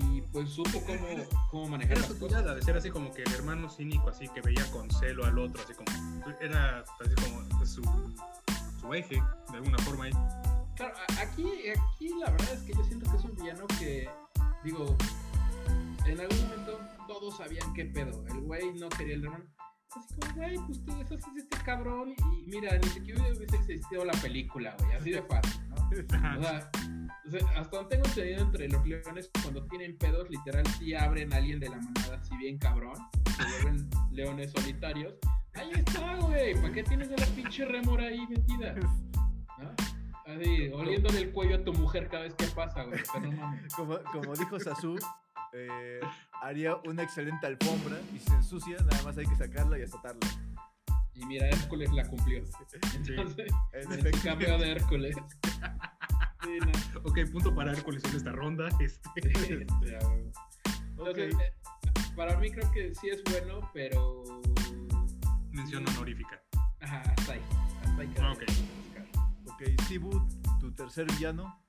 y pues supo cómo, cómo manejar Era las su cosas. de ser así como que el hermano cínico, así que veía con celo al otro, así como. Era así como su, su eje, de alguna forma ahí. Claro, aquí, aquí la verdad es que yo siento que es un villano que, digo, en algún momento todos sabían qué pedo, el güey no quería el hermano. Así como, güey, pues tú deshaces de este cabrón y mira, ni siquiera hubiese existido la película, güey, así de fácil, ¿no? O sea, o sea, hasta donde tengo entendido entre los leones, cuando tienen pedos, literal, sí abren a alguien de la manada, así bien cabrón, se vuelven leones solitarios. Ahí está, güey, ¿para qué tienes a la pinche rémora ahí metida? ¿No? Así, oliéndole el cuello a tu mujer cada vez que pasa, güey, pero no. Como, como dijo Sasu, eh, haría una excelente alfombra y si se ensucia, nada más hay que sacarla y azotarla. Y mira, Hércules la cumplió. Entonces, En efecto. cambio de Hércules. Sí, no. Ok, punto para Hércules en esta ronda. Este. Este. Entonces, eh, para mí creo que sí es bueno, pero. Mención honorífica. Ajá, hasta ahí. Hasta ahí queda Ok. Sibu, tu tercer villano.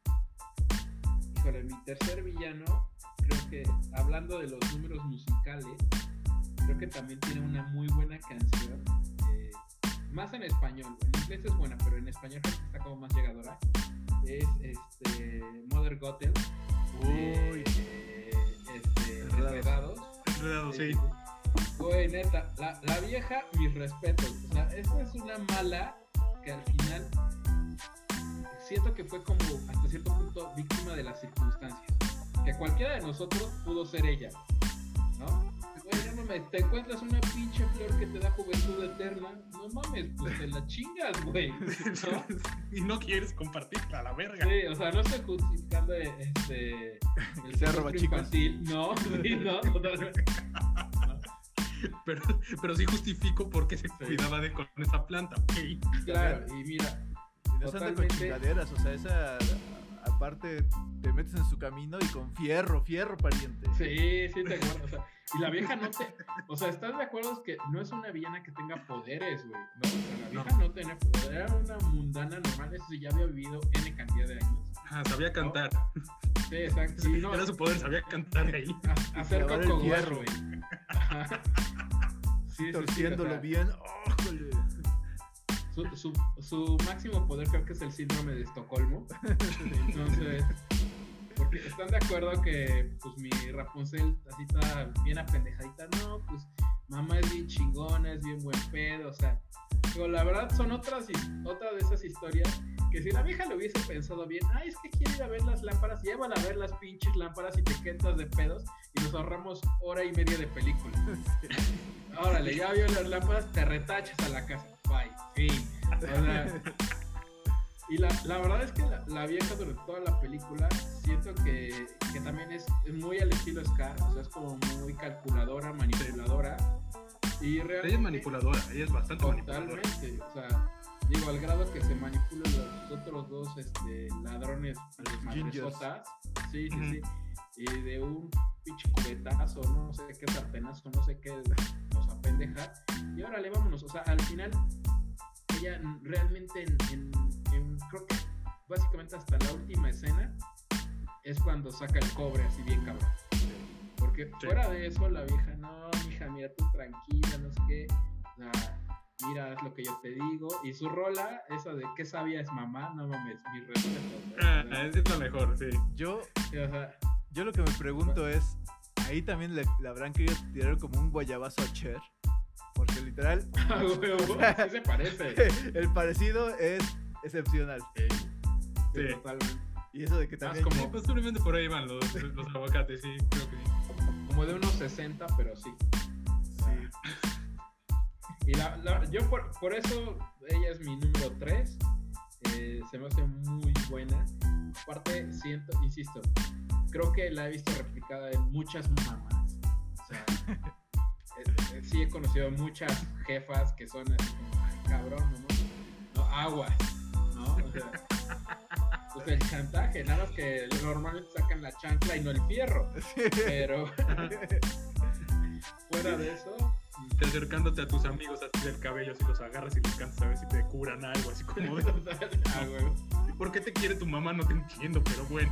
Híjole, mi tercer villano, que hablando de los números musicales, creo que también tiene una muy buena canción. eh, más en español, en inglés es buena, pero en español creo que está como más llegadora. Es este, Mother Gothel. de, Uy. este, Enredados. Enredados. Enredado, sí. Güey, neta, la, la vieja, mis respetos. O sea, esta es una mala que al final siento que fue como hasta cierto punto víctima de las circunstancias. Que cualquiera de nosotros pudo ser ella, ¿no? Güey, no mames, te encuentras una pinche flor que te da juventud eterna. No mames, pues te la chingas, güey. ¿no? y no quieres compartirla la verga. Sí, o sea, no estoy justificando este. El robachicos. infantil. No, sí, no, totalmente. Pero, pero sí justifico por qué se cuidaba de con esa planta. ok. Claro, y mira, Y no se anda con Totalmente. chingaderas, o sea, esa aparte te metes en su camino y con fierro, fierro pariente. Sí, sí te acuerdo. O sea, y la vieja no te. O sea, ¿estás de acuerdo que no es una villana que tenga poderes, güey? No, o sea, la vieja no, tenía poder. Era una mundana normal. Eso sí, ya había vivido N cantidad de años. Ah, sabía cantar. Sí, exacto. Sí, no, Era su poder, sabía cantar ahí. a- hacer coco güey. Sí, sí, sí, Torciéndolo o sea, bien. ¡Ójole! Su, su, su máximo poder creo que es el síndrome de Estocolmo. Entonces, porque están de acuerdo que pues mi Rapunzel así está bien apendejadita. No, pues mamá es bien chingona, es bien buen pedo, o sea, Digo, la verdad son otras, otra de esas historias que si la vieja lo hubiese pensado bien, ay, es que quiere ir a ver las lámparas, llevan a ver las pinches lámparas y te quedas de pedos y nos ahorramos hora y media de película. Órale, ya vio las lámparas, te retachas a la casa. Fin. O sea, y la, la, verdad es que la, la, vieja durante toda la película siento que, que también es, es, muy al estilo Scar, o sea, es como muy calculadora, manipuladora. Y realmente, ella es manipuladora, ella es bastante totalmente, manipuladora. o sea, digo, al grado que se manipulan los otros dos este, ladrones, los sí, sí, sí, y de un pinche cubetazo, no sé qué sartenazo, no sé qué, nos apendeja, y órale, vámonos, o sea, al final, ella realmente en, en, en- creo que básicamente hasta la última escena, es cuando saca el cobre así bien cabrón. Porque fuera de eso, la vieja, no, mija, mira tú tranquila, no sé qué. O sea, mira, es lo que yo te digo. Y su rola, esa de qué sabia es mamá, no mames, mi respeto. Ah, esa es la mejor, sí. Yo, O sea, yo lo que me pregunto es, ahí también le, le habrán querido tirar como un guayabazo a Cher. Porque literal, sí se parece. el parecido es excepcional. Sí, Sí. totalmente. Y eso de que Más también... como- Sí, posiblemente por ahí van los, los aguacates, sí, creo que sí. Como de unos 60, pero sí. Sí. Y la, la- yo por, por eso ella es mi número 3. se me hace muy buena. Aparte, siento, insisto, creo que la he visto replicada en muchas mamás. O sea, eh, eh, sí he conocido muchas jefas que son así como, "Ay, cabrón, no, no, aguas, ¿no? O sea, pues el chantaje, nada más que normalmente sacan la chancla y no el fierro. Pero fuera de eso, Te acercándote a tus amigos así del cabello, así los agarras y les cantas a ver si te curan algo, así como de, ah. ¿por qué te quiere tu mamá? No te entiendo, pero bueno.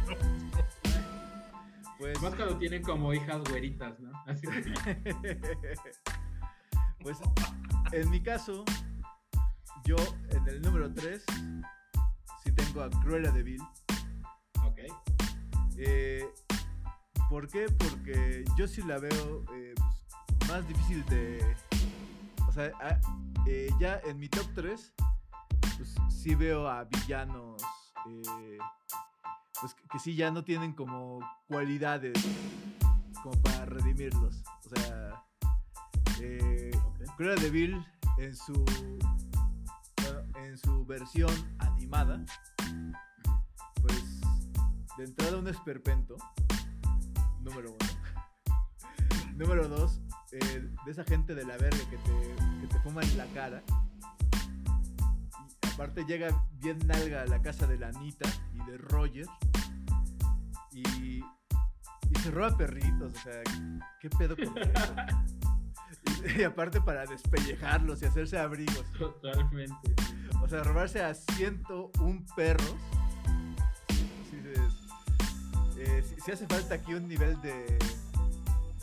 Pues, Más cuando tienen como hijas güeritas, ¿no? Así pues, en mi caso, yo en el número 3 sí tengo a Cruella de Vil. ok. Eh, ¿Por qué? Porque yo sí la veo eh, pues, más difícil de... O sea, a- eh, ya en mi top 3, pues sí veo a villanos eh, pues, que, que sí ya no tienen como cualidades como para redimirlos. O sea, eh, Cruella de Vil en su, en su versión animada, pues de entrada un esperpento, número uno. número dos, eh, de esa gente de la verga que te, que te fuma en la cara. Y aparte llega bien nalga a la casa de la Anita y de Roger. Y, y se roba perritos, o sea, ¿qué pedo con eso? Y, y aparte para despellejarlos y hacerse abrigos. Totalmente. O sea, robarse a 101 perros. Sí, es- eh, hace falta aquí un nivel de,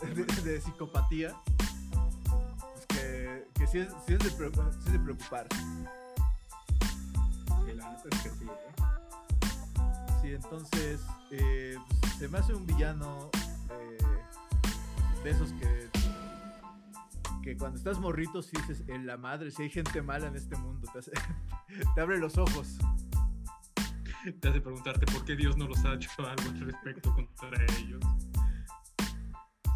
de, de psicopatía. Pues que, que sí, es, sí es de, preocu- sí es de preocuparse. Sí, la neta es que sí, ¿eh? Sí, entonces eh, pues, se me hace un villano eh, de esos que, que cuando estás morrito, sí dices, en la madre, si hay gente mala en este mundo, te, hace- te abre los ojos. Te hace preguntarte por qué Dios no los ha hecho algo al respecto contra ellos.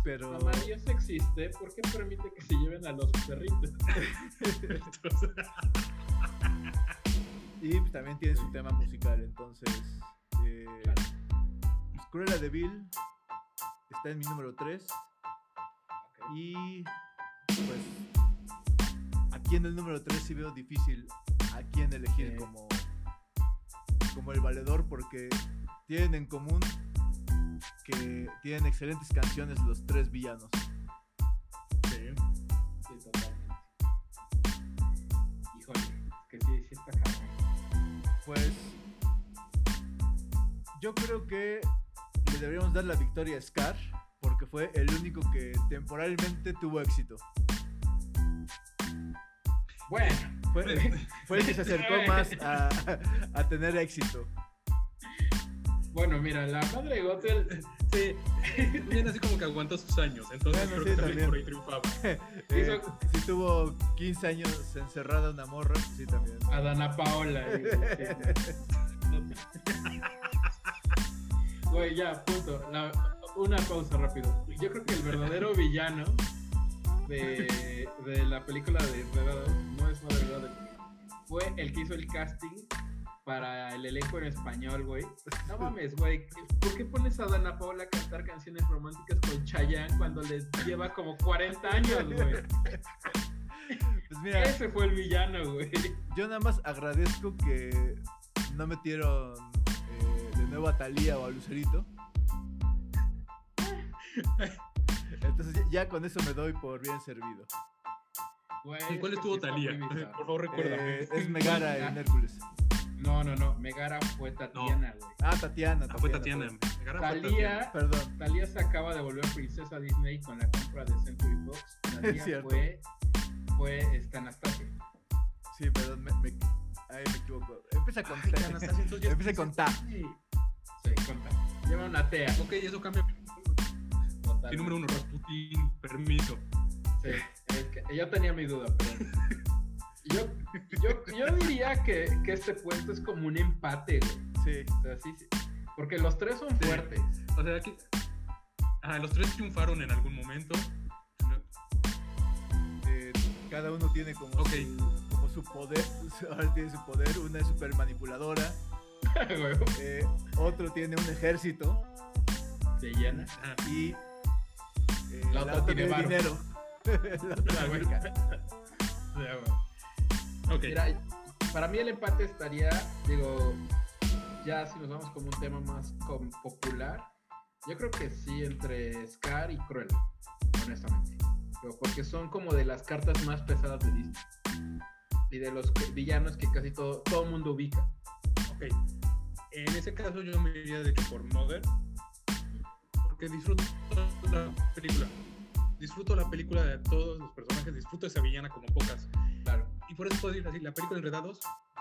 Pero... Dios existe, ¿por qué permite que se lleven a los perritos? Y pues, también tiene su tema musical, entonces. Eh, Claro. Cruella de Vil está en mi número 3. Y pues aquí en el número 3 sí veo difícil a quién elegir como, como el valedor porque tienen en común que tienen excelentes canciones los tres villanos. sí. Sí, totalmente. Híjole, es que sí, sí está cabrón. Pues yo creo que le deberíamos dar la victoria a Scar porque fue el único que temporalmente tuvo éxito. Bueno, Fue, fue el que se acercó más a, a tener éxito. Bueno, mira, la madre de Gothel. Sí, bien así como que aguantó sus años, entonces Bueno, creo sí, que también, también. por ahí triunfaba. Eh, Hizo- si tuvo 15 años encerrada una morra, sí también. A Dana Paola. y- Güey, ya, punto. La- una pausa rápido. Yo creo que el verdadero villano de, de la película de Enredados no es Mother Gothel. Fue el que hizo el casting para el elenco en español, güey. No mames, güey. ¿Por qué pones a Dana Paola a cantar canciones románticas con Chayanne cuando le lleva como 40 años, güey? Pues mira, Ese fue el villano, güey. yo nada más agradezco que no metieron eh, de nuevo a Talía o a Lucerito. Entonces ya, ya con eso me doy por bien servido. Güey, ¿En cuál estuvo Talía? Por favor, recuérdame. Eh, es Megara en Hércules. No, no, no. Megara fue Tatiana, güey. Ah, Tatiana. Ah, fue Tatiana. Megara fue Tatiana. Talía, Perdón. Talía se acaba de volver princesa Disney con la compra de Century Fox. Talía cierto. fue, fue esta Anastasia. Sí, perdón, me, me- ahí me equivoco. Empieza con Ay, T. Anastasia, entonces Empieza con Ta. Sí, sí, conta. Lleva una tea. Ok, eso cambia. total. Y número uno, Rasputin, permiso. Sí, es que yo tenía mi duda, pero. Yo, yo, yo diría que, que este puesto es como un empate, güey. Sí. O sea, sí, sí. Porque los tres son Sí. fuertes. O sea, aquí. Ah, los tres triunfaron en algún momento. eh, cada uno tiene como, su, como su poder. Ahora tiene su poder. Una es super manipuladora. Güey, eh, otro tiene un ejército. Se llena. Ah, Y. eh, La otra tiene varo. dinero. La otra La tiene- hueca. Ya, güey. ok. Mira, para mí el empate estaría, digo, ya si nos vamos como un tema más com- popular, yo creo que sí entre Scar y Cruella, honestamente. Digo, porque son como de las cartas más pesadas de Disney. Y de los villanos que casi todo todo el mundo ubica. Ok. En ese caso yo me iría de hecho por Mother. Porque disfruto la película. Disfruto la película de todos los personajes, disfruto esa villana como pocas. Y por eso puedo decir así, la película Enredados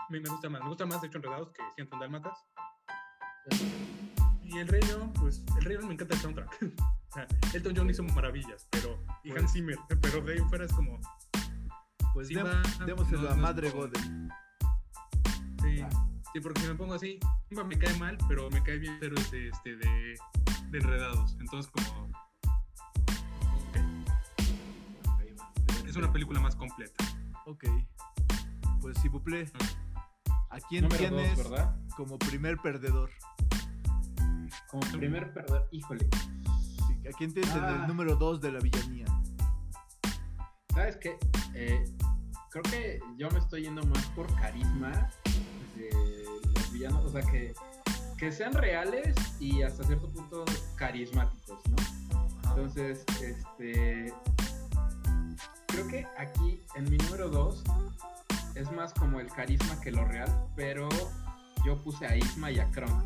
me, me gusta más. Me gusta más, de hecho, Enredados que Ciento Dálmatas. Y el Rey León, pues, el Rey León me encanta el soundtrack. o sea, Elton John hizo maravillas, pero... Y Pues- Hans Zimmer, pero de ahí fuera es como... Pues démoselo no, a no Madre Godel. Sí, Ah. sí, porque si me pongo así, Simba me cae mal, pero me cae bien pero es de, este, de, de Enredados. Entonces como... ok, es una película más completa. Ok. Pues si buple. ¿A quién Número tienes dos, ¿verdad? como primer perdedor? Como primer perdedor, híjole. ¿A quién tienes en Ah. el número 2 de la villanía? ¿Sabes qué? Eh, creo que yo me estoy yendo más por carisma de los villanos, o sea, que, que sean reales y hasta cierto punto carismáticos, ¿no? Entonces, este. Creo que aquí en mi número 2 es más como el carisma que lo real, pero yo puse a Isma y a Chroma.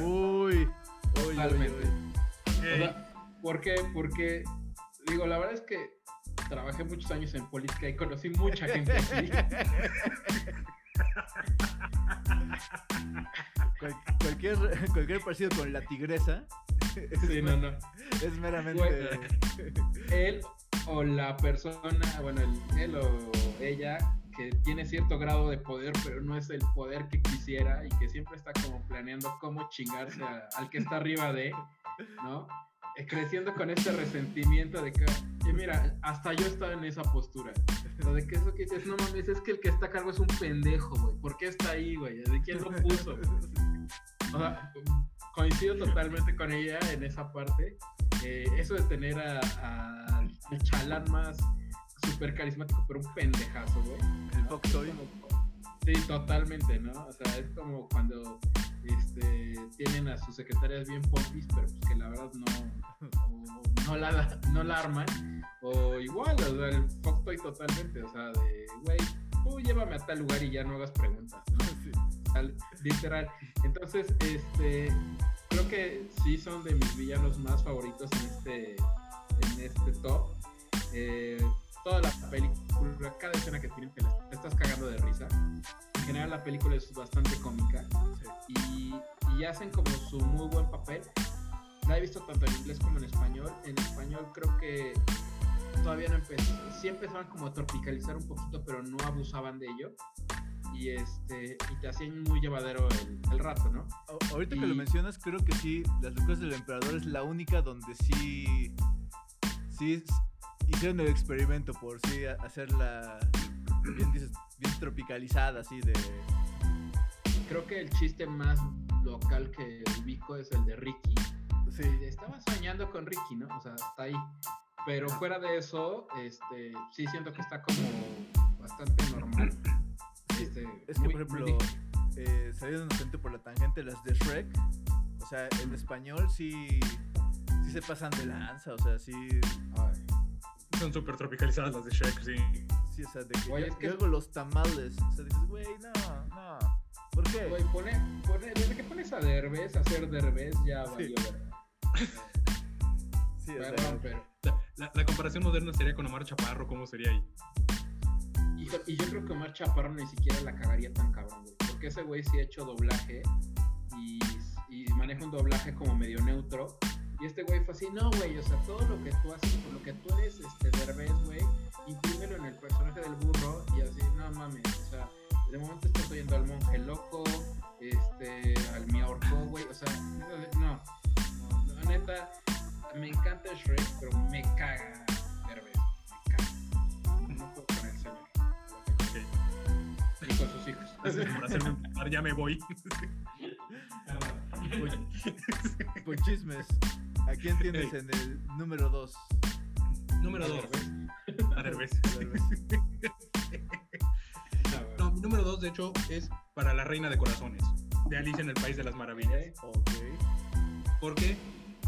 Uy, uy, uy, Totalmente. uy. O sea, ¿Por qué? Porque, digo, la verdad es que trabajé muchos años en política y conocí mucha gente. Cual- cualquier, cualquier parecido con la tigresa es, Sí, no, no. es meramente. Él o la persona, bueno, él o ella que tiene cierto grado de poder, pero no es el poder que quisiera y que siempre está como planeando cómo chingarse a- al que está arriba de, ¿no? Eh, Creciendo con este resentimiento de que, y mira, hasta yo estaba en esa postura. Lo de que eso que dices, no mames, es que el que está a cargo es un pendejo, güey. ¿Por qué está ahí, güey? ¿De quién lo puso? O sea, coincido totalmente con ella en esa parte. Eh, eso de tener a, a- al chalán más súper carismático, pero un pendejazo, güey. El ¿no? Fox como- Sí, totalmente, ¿no? O sea, es como cuando este, tienen a sus secretarias bien pompis, pero pues que la verdad no, no, no la, no la arman. O igual, o sea, el Fox Toy totalmente, o sea, de, güey, tú llévame a tal lugar y ya no hagas preguntas, ¿no? Sí. Tal- literal. Entonces, este, creo que sí son de mis villanos más favoritos en este, en este top. Eh, toda la película, cada escena que tienen, te, la- estás cagando de risa. En general, la película es bastante cómica. Sí. Y, y hacen como su muy buen papel. La he visto tanto en inglés como en español. En español creo que todavía no empezó. Sí empezaban como a tropicalizar un poquito, pero no abusaban de ello. Y este y te hacían muy llevadero el, el rato, ¿no? A- Ahorita que Y- lo mencionas, creo que sí, Las locuras del emperador es la única donde sí, sí hicieron el experimento por sí hacerla, bien dices, bien tropicalizada, así de... Creo que el chiste más local que ubico es el de Ricky. Sí, Estaba soñando con Ricky, ¿no? O sea, está ahí. Pero fuera de eso, este, sí siento que está como bastante normal. Este, es que muy- por ejemplo, eh, saliendo inocente por la tangente, las de Shrek, o sea, en español sí, sí se pasan de lanza, o sea, sí, Son súper tropicalizadas las de Shrek, sí. sí, o sea, de que Oye, yo, es que- yo hago los tamales, o sea, dices, güey, no, no, ¿por qué? Güey, pone, pone, desde que pones a Derbez a hacer Derbez ya Sí. valió, ¿verdad? Sí, o sea, Perdón, pero. La, la- la comparación moderna sería con Omar Chaparro, ¿cómo sería ahí? hijo, y yo creo que Omar Chaparro ni siquiera la cagaría tan cabrón, güey. Porque ese güey sí ha hecho doblaje y, y maneja un doblaje como medio neutro. Y este güey fue así, no, güey, o sea, todo lo que tú haces, por lo que tú eres este, Derbez, güey, imprímelo en el personaje del burro y así, no mames, o sea, de momento estás oyendo al monje loco, este, al miaorco, güey, o sea, no, no, no, la neta, me encanta Shrek, pero me caga Derbez, me caga. No puedo con el señor. Y con sus hijos. Por hacerme empezar, ya me voy. Pues, pues chismes, ¿a quién tienes en el número 2? Número 2. A Derbez. No, mi número 2, de hecho, es para la Reina de Corazones, de Alicia en el País de las Maravillas. Ok. ¿Por qué?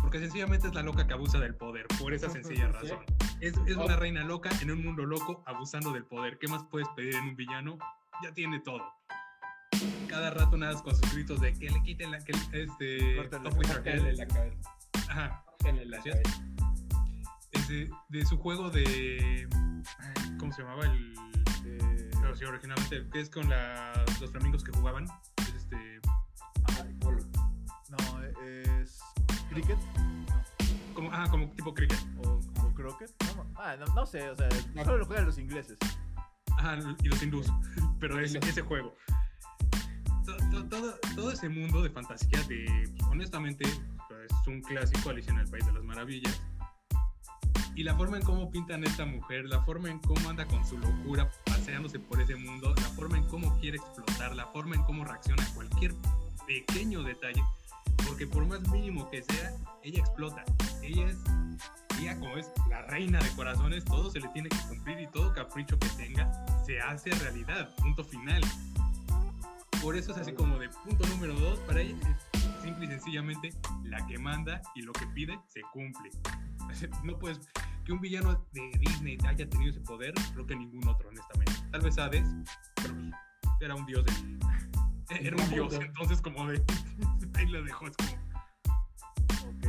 Porque sencillamente es la loca que abusa del poder, por esa sencilla razón. Es, es una reina loca en un mundo loco abusando del poder. ¿Qué más puedes pedir en un villano? Ya tiene todo. Cada rato nada con sus gritos de que le quiten la... Que, este, Córtale, la cabeza. Ajá. Cabeza. Ese- de su juego de... ¿Cómo se llamaba? El... Eh, no, sí, originalmente, que es con la- los flamingos que jugaban. Es este... Bolo. no, es cricket Como, ajá, como tipo cricket. o, o croquet. No, ah, no, no sé, o sea, No. solo lo juegan los ingleses. Ajá, y los hindús. Pero ese, Los- ese juego. To- to- Todo, todo ese mundo de fantasía de, honestamente, es un clásico Alicia en el País de las Maravillas. Y la forma en cómo pintan a esta mujer, la forma en cómo anda con su locura paseándose por ese mundo, la forma en cómo quiere explotar, la forma en cómo reacciona a cualquier pequeño detalle, porque por más mínimo que sea, ella explota. Ella es, ella como es la reina de corazones, todo se le tiene que cumplir y todo capricho que tenga se hace realidad, punto final. Por eso es así como de punto número dos, para ella simple y sencillamente la que manda y lo que pide se cumple. No puedes que un villano de Disney haya tenido ese poder, creo que ningún otro, honestamente. Tal vez Hades, pero era un dios del. Era un dios, entonces como de. Ahí lo dejó, es como. Ok.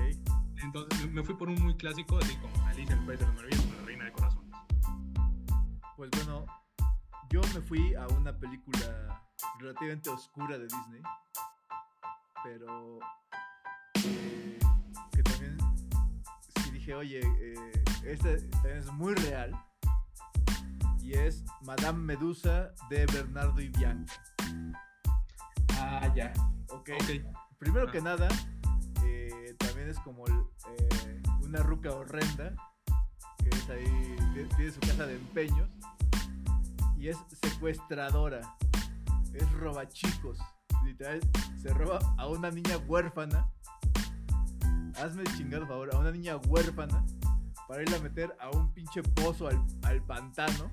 Entonces me- fui por un muy clásico, así como Alicia en el País de las Maravillas, la Reina de Corazones. Pues bueno, yo me fui a una película relativamente oscura de Disney, pero eh, que también sí dije, oye, eh, esta también es muy real, y es Madame Medusa de Bernardo y Bianca. Ah, ya. Ok. Ok, Primero Ah. que nada, eh, también es como eh, una ruca horrenda que es ahí, tie- tiene su casa de empeños y es secuestradora, es robachicos, literal, se roba a una niña huérfana. Hazme el chingado favor, a una niña huérfana para irla a meter a un pinche pozo al, al pantano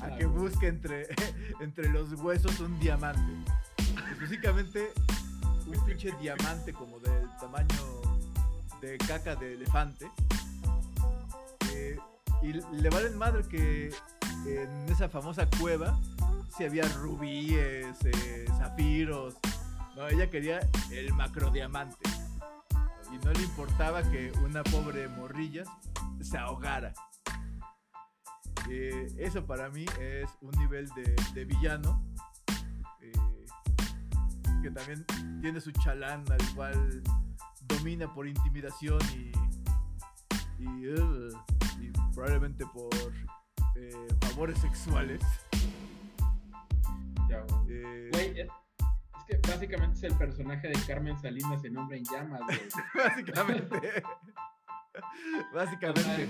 a Ah, que güey. busque entre, entre los huesos un diamante. Específicamente un pinche diamante como del tamaño de caca de elefante. Eh, y le valen madre que en esa famosa cueva si había rubíes, eh, zafiros. No, ella quería el macrodiamante. Y no le importaba que una pobre morrilla se ahogara. Eh, eso para mí es un nivel de, de villano eh, que también tiene su chalán al cual domina por intimidación y, y, uh, y probablemente por eh, favores sexuales. Ya, güey. Eh, Güey, es es que básicamente es el personaje de Carmen Salinas en Hombre en Llamas, güey. básicamente. básicamente.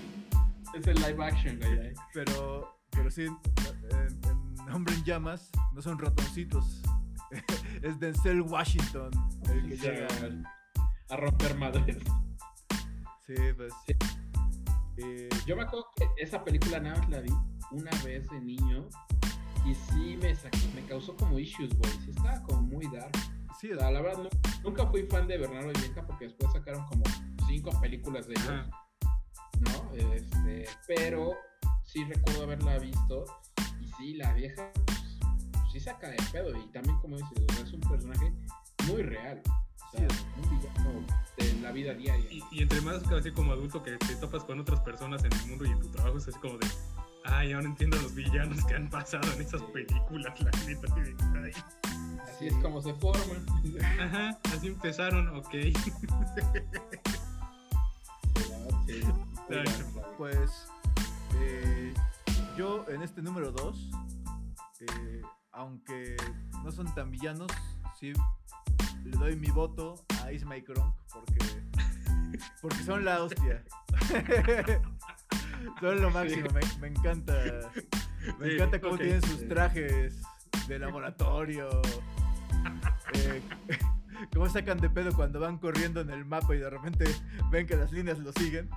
Es el live action, güey. Pero, pero sí, en, en Hombre en Llamas no son ratoncitos. es Denzel Washington el que Sí, llega. A romper madres. Sí, pues. Sí. Eh, Yo me acuerdo que esa película nada más la vi una vez de niño y sí me, sa- me causó como issues, güey. Sí estaba como muy dark. sí, O sea, la verdad, nu- nunca fui fan de Bernardo y Bianca porque después sacaron como cinco películas de ellos, Ajá. ¿no? Este, pero sí recuerdo haberla visto y sí, la vieja pues, sí saca de pedo y también, como dices, es un personaje muy real. Sea, Sí. de la vida diaria. Y, y entre más así como adulto que te topas con otras personas en el mundo y en tu trabajo es así como de, ay, ahora entiendo los villanos que han pasado en esas Sí. películas, la neta. así de, "Ay". Así es como se forman. Ajá, así empezaron, ok. Pues. eh, yo en este número 2, aunque no son tan villanos, sí le doy mi voto a Ismael Kronk porque, porque son la hostia. son lo máximo, me, me encanta. Me Sí, encanta cómo ok. tienen sus trajes de laboratorio. eh, cómo sacan de pedo cuando van corriendo en el mapa y de repente ven que las líneas lo siguen.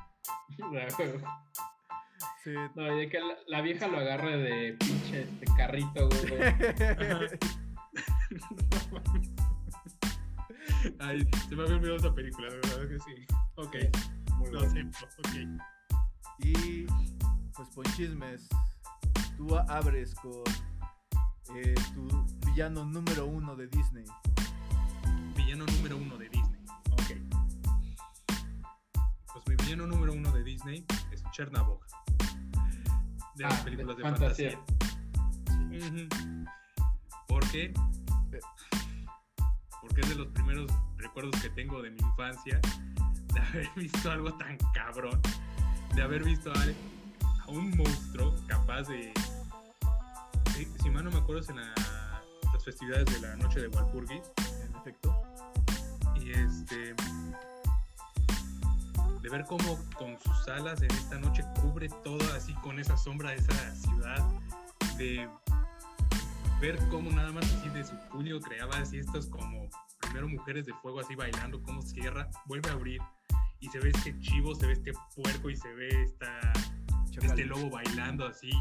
Sí, No, y de que la, la vieja lo agarra de pinche este carrito, güey. Ay, se me había olvidado esa película, de verdad que sí. Ok, Muy lo bueno. acepto, ok. Y pues Ponchismes, tú abres con eh, tu villano número uno de Disney. Villano número uno de Disney. Ok. Pues mi villano número uno de Disney es Chernabog. De las Ah, películas de, de fantasía. fantasía. Ujú. ¿Por qué? Porque es de los primeros recuerdos que tengo de mi infancia de haber visto algo tan cabrón, de haber visto a, a un monstruo capaz de, si, si mal no me acuerdo es en la- las festividades de la noche de Walpurgis En efecto. y este de ver cómo con sus alas en esta noche cubre todo así con esa sombra de esa ciudad de ver cómo nada más así de su puño creaba así estos como primero mujeres de fuego así bailando cómo cierra vuelve a abrir y se ve este chivo se ve este puerco y se ve esta este lobo bailando así.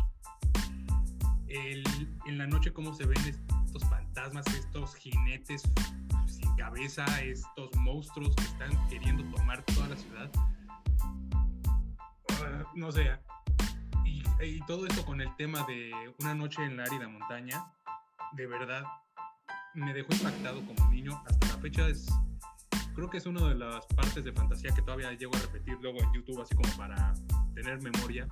El- en la noche cómo se ven estos fantasmas, estos jinetes sin cabeza, estos monstruos que están queriendo tomar toda la ciudad. Ah, no sé. Y, y todo esto con el tema de una noche en la árida montaña, de verdad, me dejó impactado como niño. Hasta la fecha es, creo que es una de las partes de fantasía que todavía llego a repetir luego en YouTube, así como para tener memoria.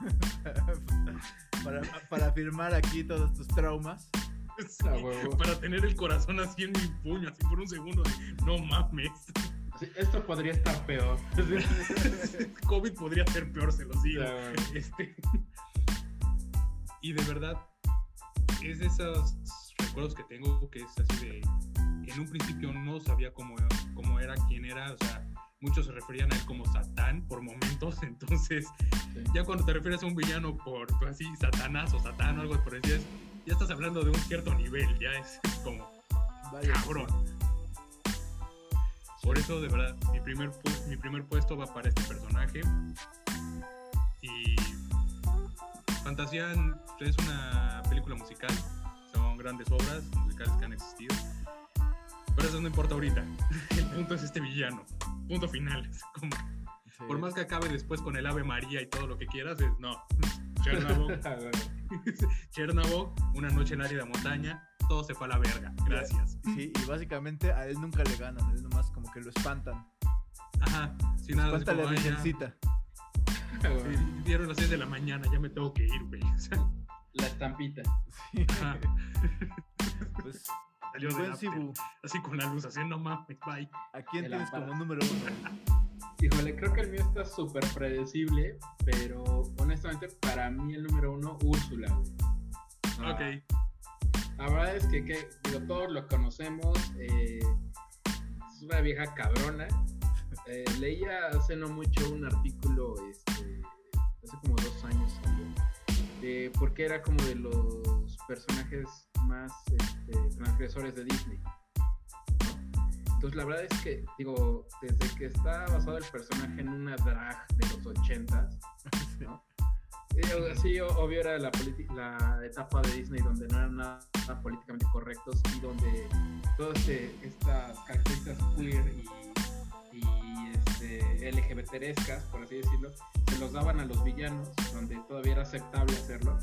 para, para afirmar aquí todos tus traumas. Sí, Ah, huevo. para tener el corazón así en mi puño, así por un segundo, de, no mames. Sí, esto podría estar peor. COVID podría ser peor, se los digo. Este, y de verdad, es de esos recuerdos que tengo que es así de. En un principio no sabía cómo, cómo era, quién era, o sea, muchos se referían a él como Satán por momentos, entonces Sí. ya cuando te refieres a un villano por así, Satanás o Satán o algo por decir, ya estás hablando de un cierto nivel, ya es como Vaya, cabrón. Por eso, de verdad, mi primer, mi primer puesto va para este personaje. Fantasía es una película musical. Son grandes obras musicales que han existido. Pero eso no importa ahorita. El punto es este villano. Punto final. Como, sí. por más que acabe después con el Ave María y todo lo que quieras, es no. Chernabog, güey. Chernabog, una noche en árida montaña, todo se fue a la verga. Gracias. Sí, y básicamente a él nunca le ganan, él nomás como que lo espantan. Ajá, sin nada. es Espanta la "Ay, ya". Sí, Dieron las 6 de la mañana, ya me tengo que ir, güey. O sea, La estampita. Sí. Ajá. Pues salió de Así con la luz, así no mames, bye. ¿a quién tienes como número uno? Híjole, creo que el mío está súper predecible, pero honestamente para mí el número uno, Úrsula. Ah, Ok. La verdad es que, que, digo, todos lo conocemos. eh, es una vieja cabrona. Eh, leía hace no mucho un artículo, este, hace como dos años de por qué era como de los personajes más este, transgresores de Disney. Entonces la verdad es que, digo, desde que está basado el personaje en una drag de los ochentas, ¿no? Eh, Sí, obvio era la etapa de Disney donde no eran nada políticamente correctos y donde todas este, estas características queer y, y este, LGBTescas, por así decirlo, se los daban a los villanos, donde todavía era aceptable hacerlo.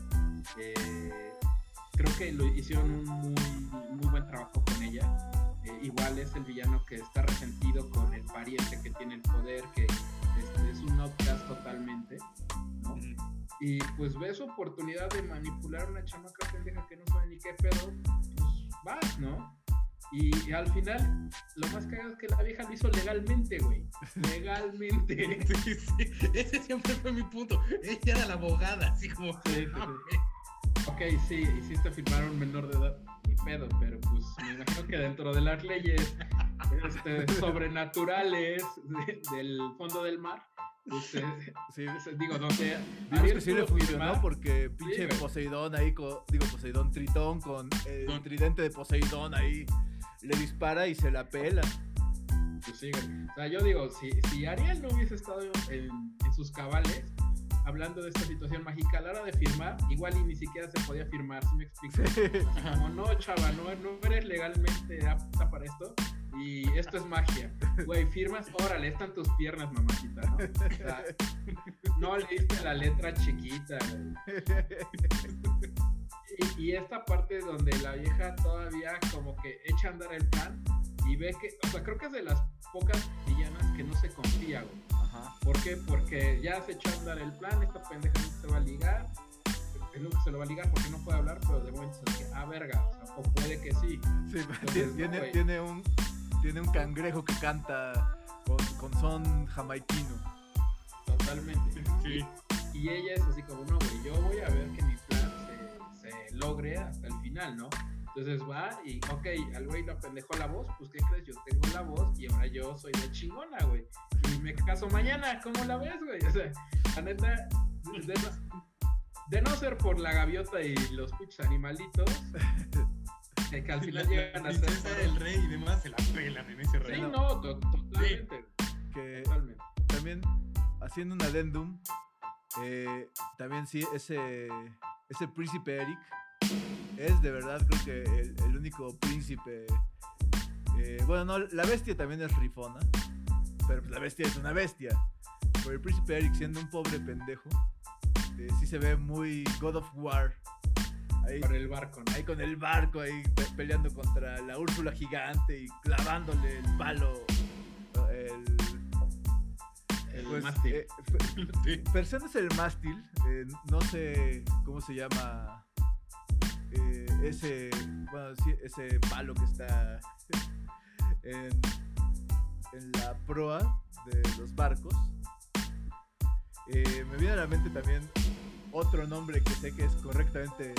Eh, creo que lo hicieron un muy, muy buen trabajo con ella. Eh, igual es el villano que está resentido con el pariente que tiene el poder, que este, es un outcast totalmente. ¿no? Y pues ve su oportunidad de manipular a una chamaca pendeja que no sabe ni qué pedo, pues vas, ¿no? Y, y al final, lo más cagado es que la vieja lo hizo legalmente, güey. Legalmente. Sí, sí, ese siempre fue mi punto. Ella era la abogada, así como. Sí. Ok, sí, hiciste firmar a un menor de edad, ni pedo, pero pues me imagino que dentro de las leyes este, sobrenaturales de- del fondo del mar, Sí, pues, digo, donde Digamos Ariel que sí le funcionó porque pinche. Poseidón ahí, con, digo Poseidón Tritón con el Con- tridente de Poseidón ahí le dispara y se la pela. Pues sí. O sea, yo digo, si, si Ariel no hubiese estado en, en sus cabales, hablando de esta situación mágica, a la hora de firmar, igual y ni siquiera se podía firmar, ¿sí me explico? Como, no, chava, no, no eres legalmente apta para esto, y esto es magia. Güey, firmas, órale, están tus piernas, mamacita, ¿no? O sea, no leíste la letra chiquita, güey. Y, y esta parte donde la vieja todavía como que echa a andar el plan y ve que, o sea, creo que es de las pocas villanas que no se confía, güey. Ajá. ¿Por qué? Porque ya se echó a andar el plan, esta pendeja nunca se va a ligar, él nunca se lo va a ligar porque no puede hablar, pero de momento se que, ah, verga, o, sea, o puede que sí. Sí, Entonces, no, tiene, güey. tiene un tiene un cangrejo que canta con, con son jamaiquino. Totalmente. Sí. Y ella es así como, no, güey, yo voy a ver que mi se logre hasta el final, ¿no? Entonces va y, ok, al güey lo pendejó la voz, pues ¿qué crees? Yo tengo la voz y ahora yo soy de chingona, güey. Y me caso mañana, ¿cómo la ves, güey? O sea, la neta, de, no, de no ser por la gaviota y los pinches animalitos, que, que al final La, llegan la a ser... princesa, el rey y demás se la pelan en ese Sí, reino. no, to- totalmente, Que totalmente. también haciendo un adendum, eh, también sí, ese, ese príncipe Eric es de verdad creo que el, el único príncipe. eh, bueno, no, la bestia también es rifona, pero pues la bestia es una bestia. Pero el príncipe Eric siendo un pobre pendejo, eh, sí se ve muy God of War. Ahí, Por el barco, ¿no? ahí con el barco, ahí pe- peleando contra la Úrsula gigante y clavándole el palo. El, El pues, mástil. eh, Sí. Persona es el mástil, eh, no sé cómo se llama eh, ese, bueno, sí, ese palo que está en, en la proa de los barcos. Eh, me viene a la mente también otro nombre que sé que es correctamente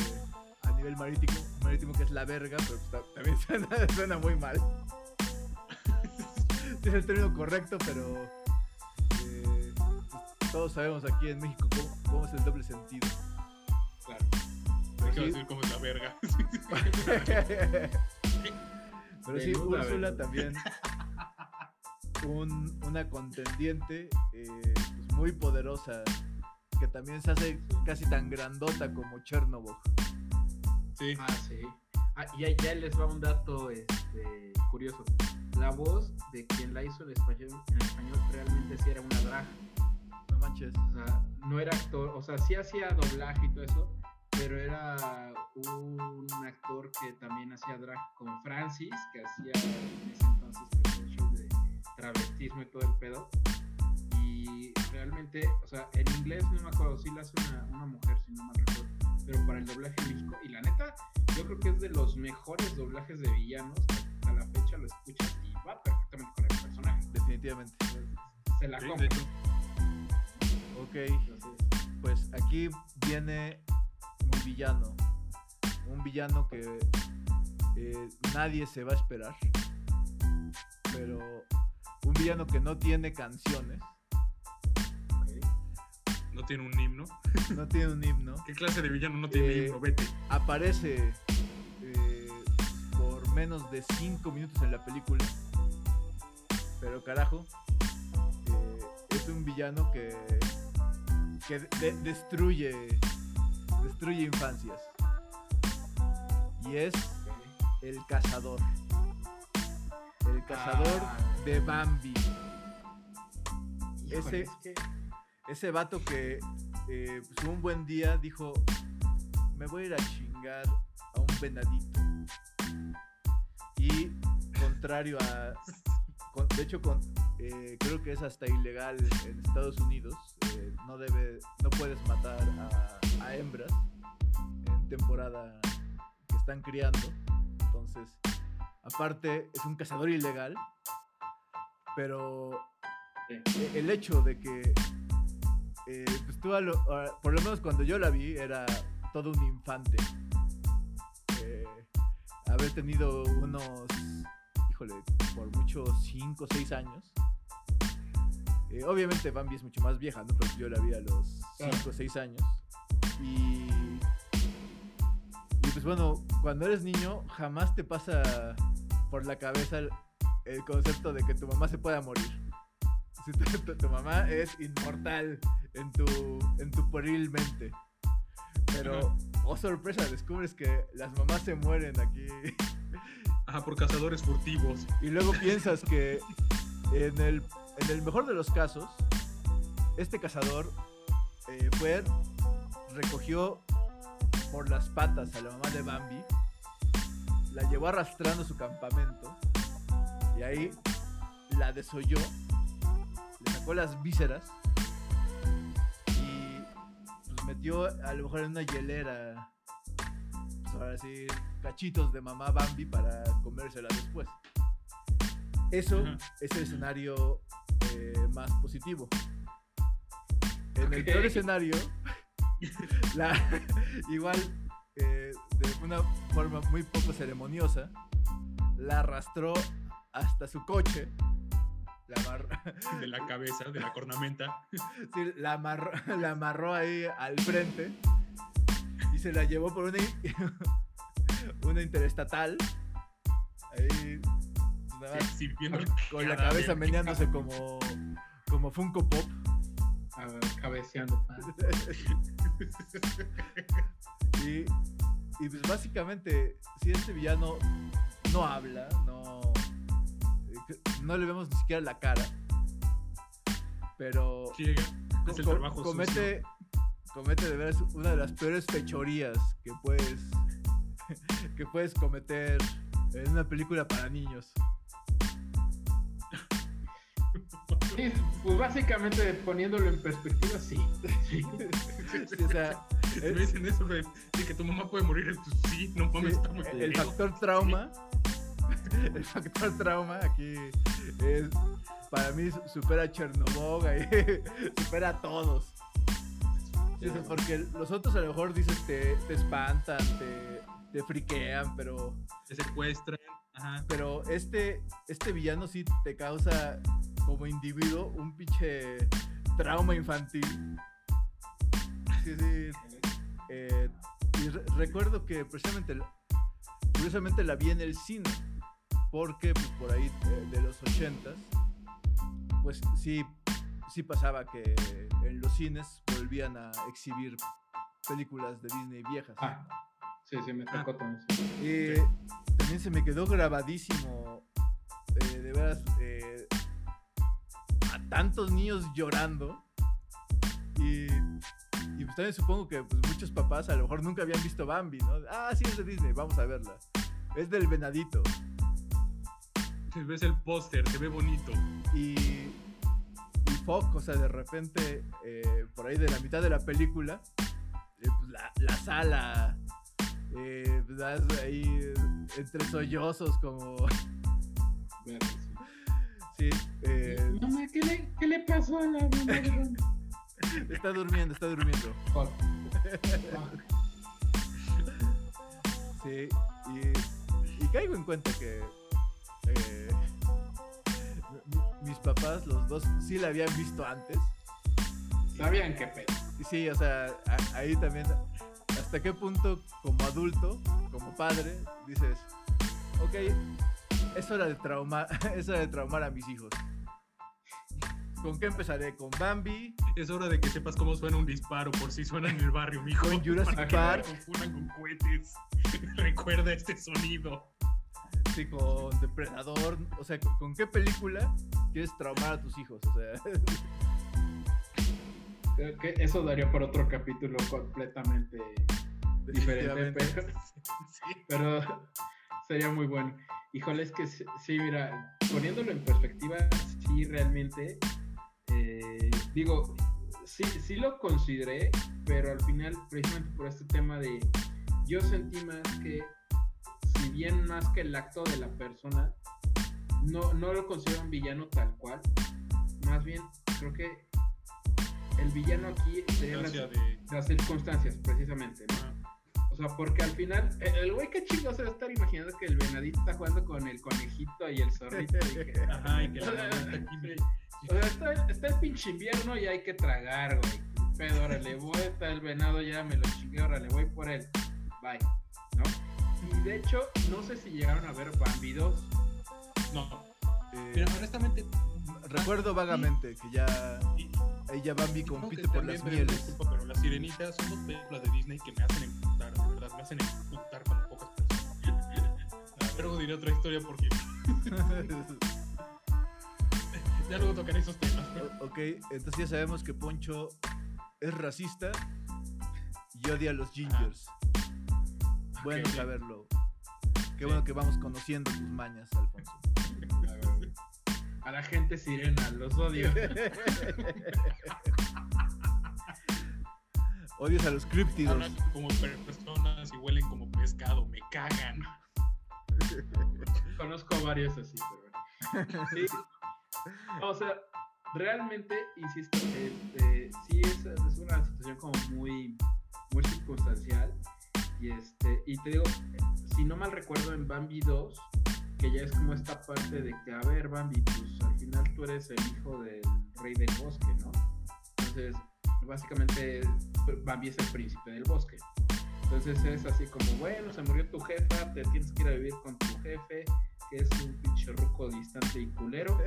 a nivel marítimo, marítimo que es la verga, pero pues ta- también suena, suena muy mal. Es el término correcto, pero todos sabemos aquí en México cómo, cómo es el doble sentido. Claro. Hay que decir cómo es la verga. Pero sí, Menuda Úrsula verga. también un- una contendiente eh, pues, muy poderosa que también se hace casi tan grandota como Chernobyl. Sí. Ah, sí. Ah, y ahí ya les va un dato este, curioso. La voz de quien la hizo en español, en español realmente sí era una drag. No manches. O sea, no era actor, o sea, sí hacía doblaje y todo eso, pero era un actor que también hacía drag con Francis, que hacía en ese entonces que el show de travestismo y todo el pedo. Y realmente, o sea, en inglés no me acuerdo, sí la hace una, una mujer, si no mal recuerdo, pero para el doblaje en México, y la neta, yo creo que es de los mejores doblajes de villanos. A la fecha lo escuchas y va perfectamente con el personaje. Definitivamente. Se la Sí, compro. de hecho, Ok, Entonces, pues aquí viene mi villano. Un villano que eh, nadie se va a esperar. Pero un villano que no tiene canciones. no tiene un himno. No tiene un himno. ¿Qué clase de villano no tiene Eh, himno? Vete. aparece eh, por menos de 5 minutos en la película. Pero carajo, eh, es un villano que, que de- destruye, destruye infancias. Y es el cazador. El cazador Ah. de Bambi. Ese- Ese vato que eh, pues, un buen día dijo, me voy a ir a chingar a un venadito. Y contrario a... con- de hecho, con, eh, creo que es hasta ilegal en Estados Unidos. eh, no, debe, no puedes matar a, a hembras en temporada que están criando. Entonces, aparte, es un cazador ilegal. Pero Sí. e- el hecho de que eh, pues tú lo- por lo menos cuando yo la vi era todo un infante Eh, haber tenido unos híjole por mucho 5 o 6 años Eh, obviamente Bambi es mucho más vieja no pero yo la vi a los Claro. 5 o 6 años y y pues bueno cuando eres niño jamás te pasa por la cabeza el, el concepto de que tu mamá se pueda morir si tu, tu- tu mamá es inmortal en tu, en tu pueril mente. Pero, oh sorpresa, descubres que las mamás se mueren aquí. Ajá, por cazadores furtivos. Y luego piensas que en el, en el mejor de los casos, este cazador eh, fue, recogió por las patas a la mamá de Bambi, la llevó arrastrando a su campamento y ahí la desolló, le sacó las vísceras y pues metió a lo mejor en una hielera, pues ahora sí, cachitos de mamá Bambi para comérsela después. Eso Ajá. es el escenario eh, más positivo. En el peor escenario, la, igual eh, de una forma muy poco ceremoniosa, la arrastró hasta su coche, la, De la cabeza, de la cornamenta. sí, la amarró, la amarró ahí al frente y se la llevó por una, una interestatal. Ahí, nada más Sirviendo con la cabeza meneándose como, como Funko Pop. A ver, cabeceando. ah. Y, y pues básicamente, si este villano no habla, no, eh, no le vemos ni siquiera la cara, pero Llega. Es el co- trabajo comete, comete de veras una de las peores fechorías que puedes, que puedes cometer en una película para niños. Sí, pues básicamente poniéndolo en perspectiva, sí. sí. Sí, o sea, sucio. Me dicen eso. De que tu mamá puede morir. Sí, no mames, Sí, está muy el factor trauma. El factor trauma aquí es para mí su- supera a Chernobyl, ahí, supera a todos. Porque los otros a lo mejor dices te, te espantan, te, te friquean, pero, Te secuestran. Ajá. pero este, este villano sí te causa como individuo un pinche trauma infantil. Sí, sí. Eh, y re- recuerdo que precisamente, curiosamente la vi en el cine, porque pues, por ahí eh, de los 80s, pues sí, sí pasaba que en los cines volvían a exhibir películas de Disney viejas. Ah, sí, sí, me tocó todo eso. Y también se me quedó grabadísimo, eh, de veras, eh, tantos niños llorando. Y, y pues también supongo que pues, muchos papás a lo mejor nunca habían visto Bambi, ¿no? Ah, sí, es de Disney, vamos a verla. Es del venadito. Ves el póster, se ve bonito. Y, y Fox, o sea, de repente, eh, por ahí de la mitad de la película, eh, pues, la, la sala eh, das ahí eh, entre sollozos como... Sí. Eh, Mamá, ¿qué le, ¿qué le pasó a la mamá está durmiendo, está durmiendo. Fuck. Fuck. Sí, y, y caigo en cuenta que eh, mi- mis papás, los dos, sí la habían visto antes. Sabían qué pedo. Y sí, o sea, a- ahí también, hasta qué punto como adulto, como padre, dices, ok, es hora de traumar, es hora de traumar a mis hijos. ¿Con qué empezaré? ¿Con Bambi? Es hora de que sepas cómo suena un disparo por si suena en el barrio, mijo. Con Jurassic Para que no Park. confundan con cohetes. Recuerda este sonido. Sí, con Depredador. O sea, ¿con, con qué película quieres traumar a tus hijos? O sea, Creo que eso daría por otro capítulo completamente diferente, pero, Sí. pero sería muy bueno. Híjole, es que sí, mira, poniéndolo en perspectiva, sí, realmente, eh, digo, sí, sí lo consideré, pero al final, precisamente por este tema de, yo sentí más que, si bien más que el acto de la persona, no, no lo considero un villano tal cual, más bien creo que el villano aquí sería las, de. las circunstancias, precisamente, ¿no? Ah, O sea, porque al final, el güey que chingo se va a estar imaginando que el venadito está jugando con el conejito y el zorrito. y que- Ajá, y que O sea, O sea, está, está el pinche invierno y hay que tragar, güey. Pedo, órale, voy, está el venado, ya me lo chingué, órale, voy por él. Bye, ¿no? Y de hecho, no sé si llegaron a ver Bambi 2. No, Eh, mira, honestamente. recuerdo vagamente que ya y- ella Bambi compite por las pero mieles. disculpa, pero las sirenitas son dos películas de Disney que me hacen me hacen emputar como pocas personas. Luego diré otra historia porque ya luego tocaré esos temas. ok, entonces ya sabemos que Poncho es racista y odia a los gingers. Bueno Ok. saberlo. Qué bueno que vamos conociendo tus mañas, Alfonso. A la gente sirena, los odio. Odias a los críptidos. Hablan como personas y huelen como pescado, me cagan. Conozco varios así, pero bueno. Sí. O sea, realmente, insisto, este, sí es, es una situación como muy, muy circunstancial. Y este, y te digo, si no mal recuerdo en Bambi 2, que ya es como esta parte de que, a ver, Bambi, pues al final tú eres el hijo del rey del bosque, ¿no? Entonces, básicamente, Bambi es el príncipe del bosque. Entonces es así como, bueno, se murió tu jefa, te tienes que ir a vivir con tu jefe, que es un pinche ruco distante y culero.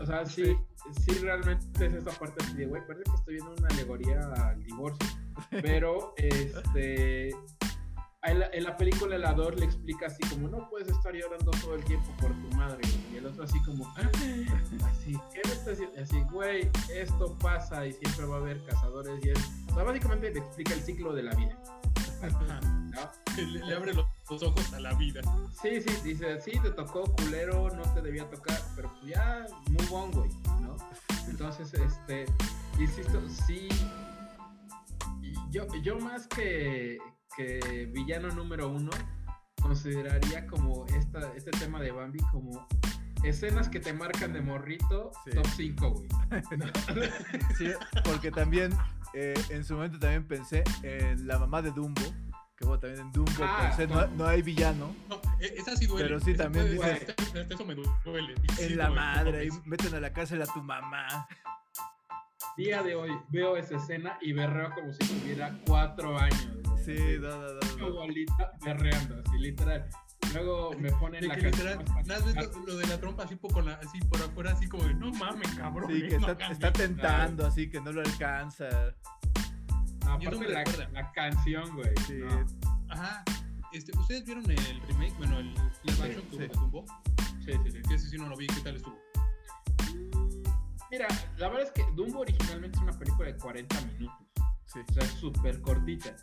O sea, sí, sí, realmente es esa parte así de, güey, parece que estoy viendo una alegoría al divorcio. Pero, este, en la, en la película el Ador le explica así como, no puedes estar llorando todo el tiempo por tu madre. Y el otro así como, "Ah", así, ¿qué me estás? Así, güey, esto pasa y siempre va a haber cazadores y es... O sea, básicamente le explica el ciclo de la vida. Le, le abre los, ojos a la vida. Sí, sí, dice, sí, te tocó culero, no te debía tocar, pero pues ya, muy bon, güey, ¿no? Entonces, este, insisto, sí, yo, yo más que, que villano número uno, consideraría como esta, este tema de Bambi como escenas que te marcan de morrito, Sí. top 5, güey. Sí, porque también eh, en su momento también pensé en la mamá de Dumbo. Que bueno, también en Dumbo Ah, pensé, no. hay villano. No, e- esa sí duele. Pero sí Esa también dices- hasta eso me duele. y sí En la duele, madre, como meten a la cárcel a tu mamá. Día de hoy veo esa escena y berreo como si tuviera cuatro años. Sí, no, no, no, no. igualita berreando, así literal. Luego me ponen De la que canción literal, ¿no has visto lo de la trompa así por, la, así por afuera, así como de, no mames, cabrón. Sí, que no está, está eso". tentando, así que no lo alcanza. Aparte eso me la, la canción, güey. Sí, no. Ajá. Este, ¿Ustedes vieron el remake? Bueno, el live action que sí. Dumbo. Sí, sí, sí. Que ese sí no lo vi, ¿qué tal estuvo? Mira, la verdad es que Dumbo originalmente es una película de 40 minutos. sí. O sea, es súper cortita.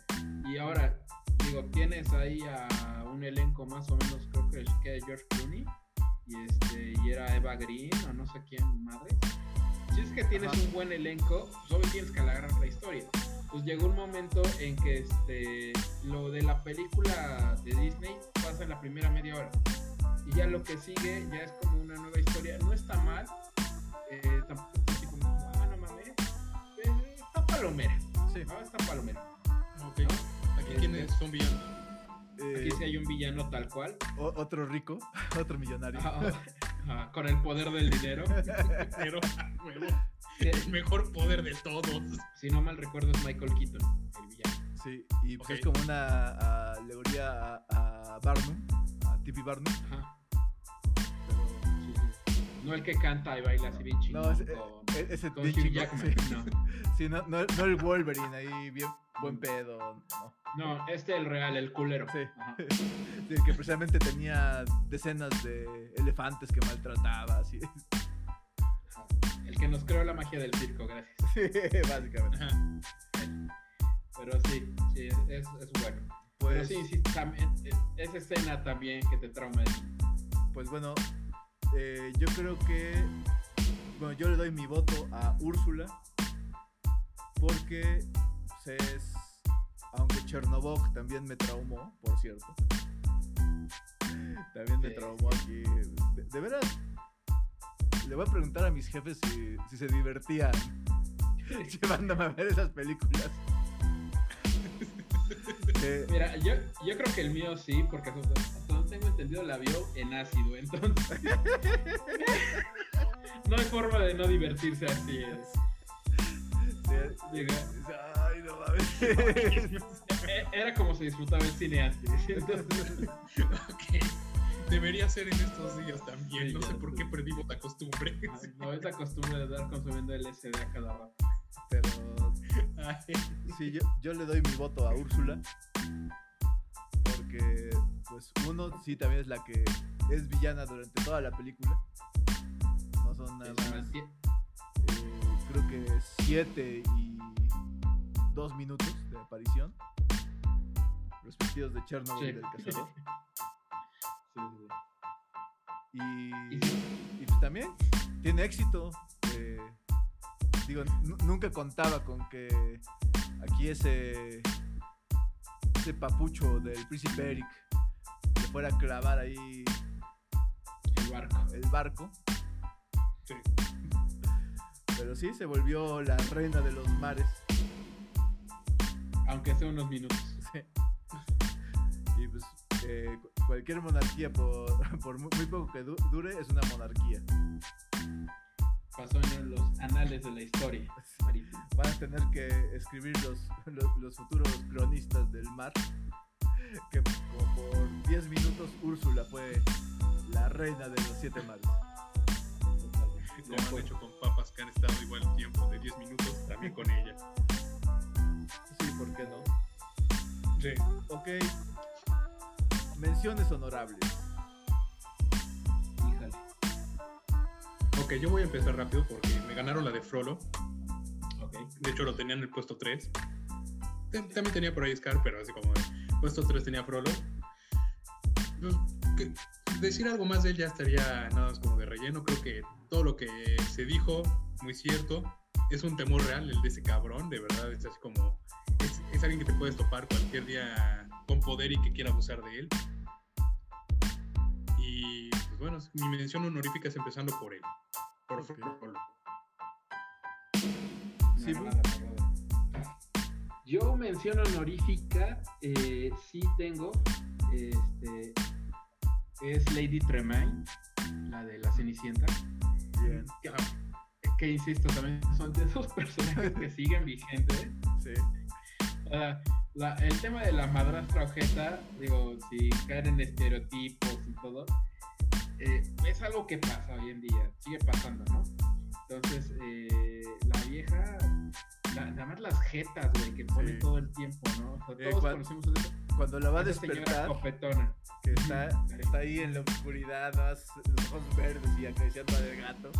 Y ahora, digo, tienes ahí a un elenco más o menos, creo que es que George Clooney. Y, este, y era Eva Green o no sé quién, madre. Si es que tienes Ajá. un buen elenco, solo tienes que alargar la historia. pues llegó un momento en que este, lo de la película de Disney pasa en la primera media hora. Y ya lo que sigue ya es como una nueva historia. No está mal, eh, tampoco así como, ah, no mames. Eh, está palomera. Sí. ¿no? Está palomera. Ok. Aquí quiénes son villanos. Eh, Aquí sí hay un villano tal cual. o- otro rico, otro millonario. Ah, ah, con el poder del dinero. Pero, huevo, el mejor poder de todos. si no mal recuerdo es Michael Keaton, el villano. Sí, y pues Ok. es como una alegoría a, a Barnum, a Tippy Barnum. Ajá. Pero. No el que canta y baila así bien chingón. No, ese, con- e- ese con Hugh Jackman, sí. no. Sí, no, no, no el Wolverine ahí, bien buen pedo. No. No, este el real, el culero. Sí. Sí, que precisamente tenía decenas de elefantes que maltrataba, así. El que nos creó la magia del circo, gracias. Sí, básicamente. Pero sí, sí, es, es bueno. Pero Pues, sí, sí, también, eh, esa escena también que te trauma pues bueno, eh, yo creo que. Bueno, yo le doy mi voto a Úrsula. Porque pues, es. Aunque Chernobog también me traumó, por cierto. También me traumó aquí. De, de veras. Le voy a preguntar a mis jefes si, si se divertían llevándome a ver esas películas. Eh, Mira, yo, yo creo que el mío sí, porque hasta donde tengo entendido la vio en ácido, entonces. no hay forma de no divertirse así. es. sí, Llega- Ay, no mames. Era como se disfrutaba el cine antes. Entonces, Ok. Debería ser en estos días también. Sí, no sé por qué perdimos la costumbre. no es la costumbre de estar consumiendo LSD a cada rato. Pero sí, yo, yo le doy mi voto a Úrsula. Porque, pues, uno sí también es la que es villana durante toda la película. No son nada más. eh, creo que siete y dos minutos de aparición. Respectivos de Chernobyl Sí. del cazador. Sí, sí, Y, y pues también tiene éxito. eh, digo, nu- nunca contaba con que aquí ese, ese papucho del príncipe Eric le fuera a clavar ahí el barco. el barco. sí. Pero sí, se volvió la reina de los mares. Aunque sea unos minutos. Sí. Y pues eh, cu- cualquier monarquía, por, por muy, muy poco que du- dure, es una monarquía. Pasó en los anales de la historia marítima. Van a tener que escribir los, los, los futuros cronistas del mar. Que como por 10 minutos Úrsula fue la reina de los siete mares. Como han hecho con papas que han estado igual tiempo de 10 minutos, también con ella. Sí, ¿por qué no? Sí. Ok. Menciones honorables. Ok, yo voy a empezar rápido porque me ganaron la de Frollo. Ok. De hecho, lo tenía en el puesto 3. Tam- También tenía por ahí Scar, pero así como puesto 3 tenía Frollo. Decir algo más de él ya estaría nada más como de relleno. Creo que todo lo que se dijo, muy cierto. Es un temor real el de ese cabrón, de verdad. Es así como. Es, es alguien que te puedes topar cualquier día con poder y que quiera abusar de él. Y pues bueno, mi mención honorífica es empezando por él. Por Ok. Frollo. Sí, No, nada, nada. Yo mención honorífica, eh, sí tengo, este, es Lady Tremaine, la de la Cenicienta, Bien. que, que, insisto, también son de esos personajes que siguen vigentes. Sí. Ah, la- el tema de la madrastra ojeta, digo, si caen en estereotipos y todo, eh, es algo que pasa hoy en día, sigue pasando, ¿no? Entonces, eh, la vieja, la- nada más las jetas, güey, que pone Sí. todo el tiempo, ¿no? O sea, Eh, todos cuan- conocemos a esa, Cuando la va a despertar, copetona. que está, está ahí en la oscuridad, los ojos verdes y acariciando al gato.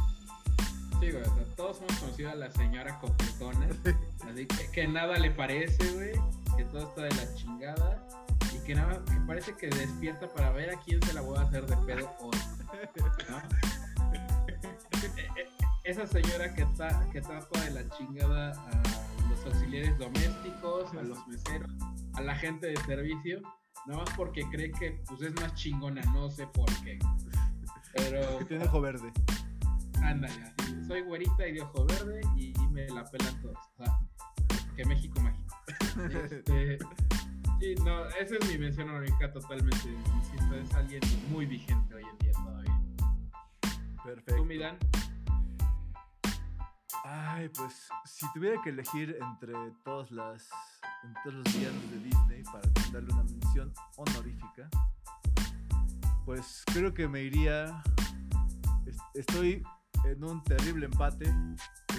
Sí, güey, o sea, todos hemos conocido a la señora copetona, así que, que nada le parece, güey, que todo está de la chingada y que nada, que parece que despierta para ver a quién se la voy a hacer de pedo hoy. ¿no? E- e- Esa señora que está, que toda de la chingada a los los auxiliares domésticos, a los meseros, a la gente de servicio, nada más porque cree que pues es más chingona, no sé por qué. Pero Que tiene ojo verde. Ándale, así, soy güerita y de ojo verde y, y me la pelan todos. O sea, que México mágico. Este, sí, no, esa es mi mención honorífica totalmente. Insisto, es alguien muy vigente hoy en día todavía. Perfecto. ¿Tú, Midan? Ay, pues si tuviera que elegir entre todas las entre todos los villanos de Disney para darle una mención honorífica, pues creo que me iría. es- Estoy en un terrible empate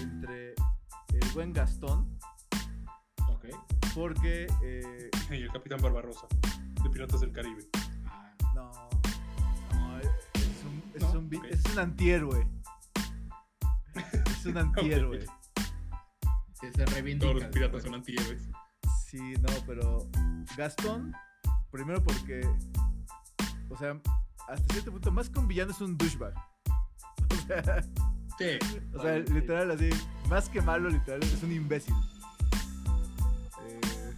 entre el buen Gastón, Ok. porque eh, Y el Capitán Barbarosa, de Piratas del Caribe. Ah, no, no, es un, es No, un es un antihéroe. Es un antihéroe. que se reivindica. Todos los piratas son antihéroes. Sí, no, pero Gastón, primero porque, o sea, hasta cierto punto, más que un villano es un douchebag. O sea, Sí. o sea, literal, así, más que malo, literal, es un imbécil. Eh,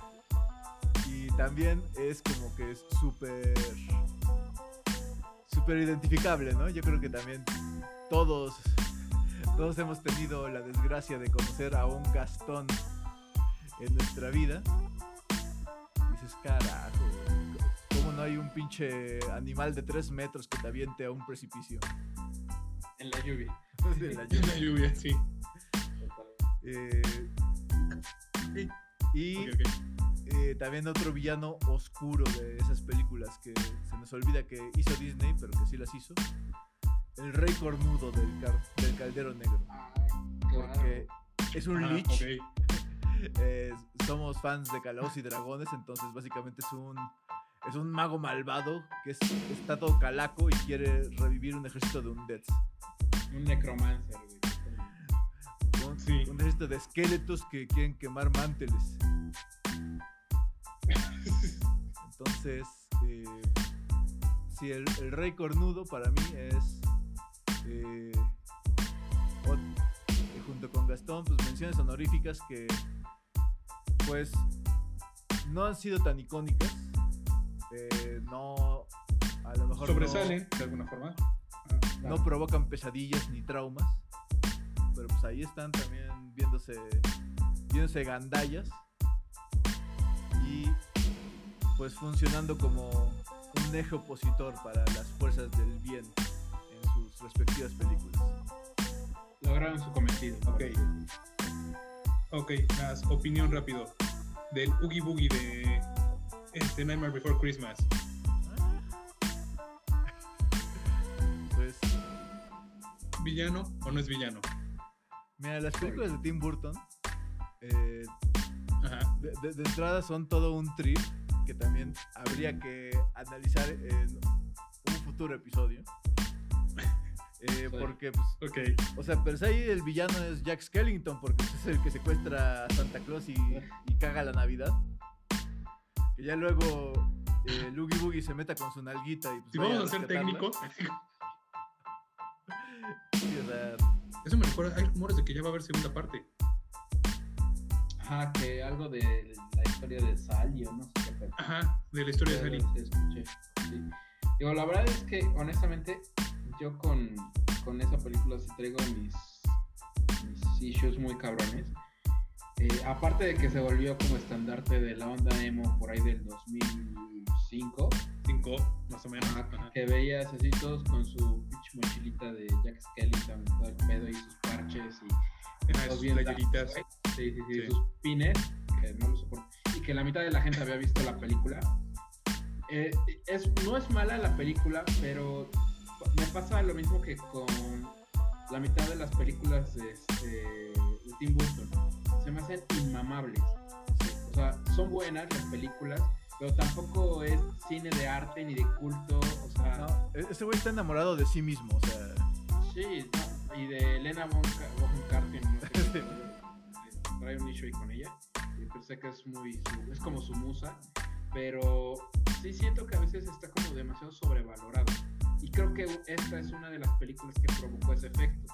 y también es como que es súper, súper identificable, ¿no? Yo creo que también todos, todos hemos tenido la desgracia de conocer a un Gastón en nuestra vida. Y dices, carajo, ¿cómo no hay un pinche animal de 3 metros que te aviente a un precipicio? En la lluvia. La En la lluvia, sí. Eh, y eh, también otro villano oscuro de esas películas que se nos olvida que hizo Disney, pero que sí las hizo. El rey cornudo del, car- del caldero negro. Ah, Porque es un Ah, lich. eh, somos fans de Calabozos y Dragones, entonces básicamente es un es un mago malvado que es- está todo calaco y quiere revivir un ejército de undeads. Un necromancer, güey. Un, Sí. un ejército de esqueletos que quieren quemar manteles. Entonces, eh, sí, el, el rey cornudo para mí es eh, eh, junto con Gastón, pues menciones honoríficas que pues no han sido tan icónicas. Eh, no, a lo mejor no- Sobresalen, de alguna forma. no provocan pesadillas ni traumas. Pero pues ahí están también viéndose, viéndose gandallas. Y pues funcionando como un eje opositor para las fuerzas del bien en sus respectivas películas. Lograron su cometido. Ok. Ok, las opinión rápido. Del Oogie Boogie de este Nightmare Before Christmas. Pues ¿Villano o no es villano? mira, las películas de Tim Burton eh, Ajá. de, de- de entrada son todo un trip que también habría que analizar en un futuro episodio. Eh, Sí. porque, pues, Ok. o sea, pero si ahí el villano es Jack Skellington porque pues, es el que secuestra a Santa Claus y, y caga la Navidad. Que ya luego eh, Loogie Boogie se meta con su nalguita y pues Si vamos a ser rescatarla. técnicos, eso me recuerda. Hay rumores de que ya va a haber segunda parte. Ajá, que algo de la historia de Sally o no sé qué. pero- Ajá, de la historia de Sally. sí escuché, sí. Digo, la verdad es que honestamente yo con, con esa película sí traigo mis, mis issues muy cabrones. Eh, aparte de que se volvió como estandarte de la onda emo por ahí del 2005, Cinco, más o menos. ajá, que veías así todos con su pinche mochilita de Jack Skellington, todo el pedo y sus parches y Ajá, sus playeritas. sí, sí, Sí. sus pines, que no lo soporto. Y que la mitad de la gente había visto la película. Eh, es, no es mala la película, pero me pasa lo mismo que con la mitad de las películas de, este, de Tim Burton. Se me hacen inmamables. O sea, son buenas las películas, pero tampoco es cine de arte ni de culto. O sea, no, e- ese güey está enamorado de sí mismo, o sea, Sí, y de Elena Von, Ca- Von Carten, no sé trae un issue ahí con ella. Y pensé que es muy, es como su musa, pero sí siento que a veces está como demasiado sobrevalorado. Y creo que esta es una de las películas que provocó ese efecto.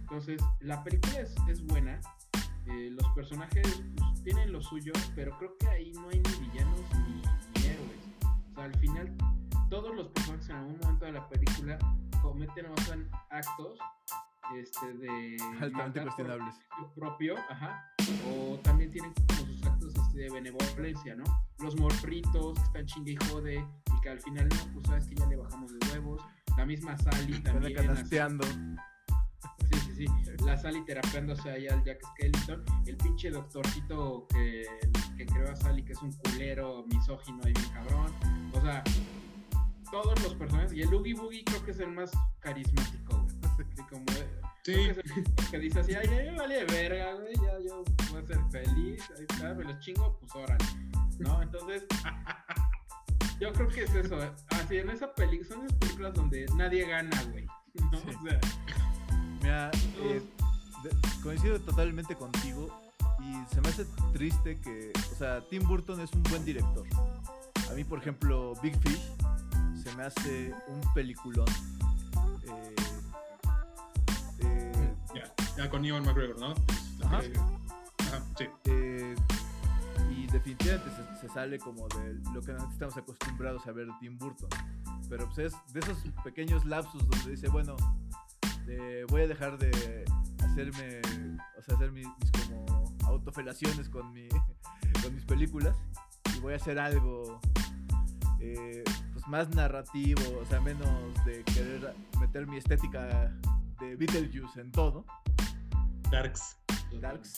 Entonces, la película es, es buena, eh, los personajes pues, tienen lo suyo, pero creo que ahí no hay ni villanos ni, ni héroes. O sea, al final, todos los personajes en algún momento de la película cometen o hacen actos este, de Altamente cuestionables. propio, ajá, o también tienen como sus actos este, de benevolencia, ¿no? Los morritos que están chingue y jode y que al final no, pues sabes que ya le bajamos de huevos. La misma Sally también. así- canasteando. Sí, sí, sí. La Sally terapeándose ahí al Jack Skellington. El pinche doctorcito que, que creó a Sally, que es un culero, misógino y bien cabrón. O sea, todos los personajes. Y el Oogie Boogie creo que es el más carismático, güey. Así como, Sí, que es el que dice así, ay, ya me vale verga, güey, ya yo puedo ser feliz, ahí está, me los chingo, pues órale, ¿no? Entonces, yo creo que es eso, así en esa película, son esas películas donde nadie gana, güey, ¿no? Sí. O sea, Mira, eh, coincido totalmente contigo y se me hace triste que, o sea, Tim Burton es un buen director. A mí, por ejemplo, Big Fish se me hace un peliculón. Eh, eh, ya, ya con Ian McGregor, ¿no? Ajá. Eh, Ajá, sí. eh, y definitivamente se, se sale como de lo que estamos acostumbrados a ver de Tim Burton. Pero pues es de esos pequeños lapsus donde dice, bueno, voy a dejar de hacerme, o sea, hacer mis, mis como autofelaciones con, mi, con mis películas y voy a hacer algo eh, pues más narrativo, o sea, menos de querer meter mi estética de Beetlejuice en todo. Darks. Darks.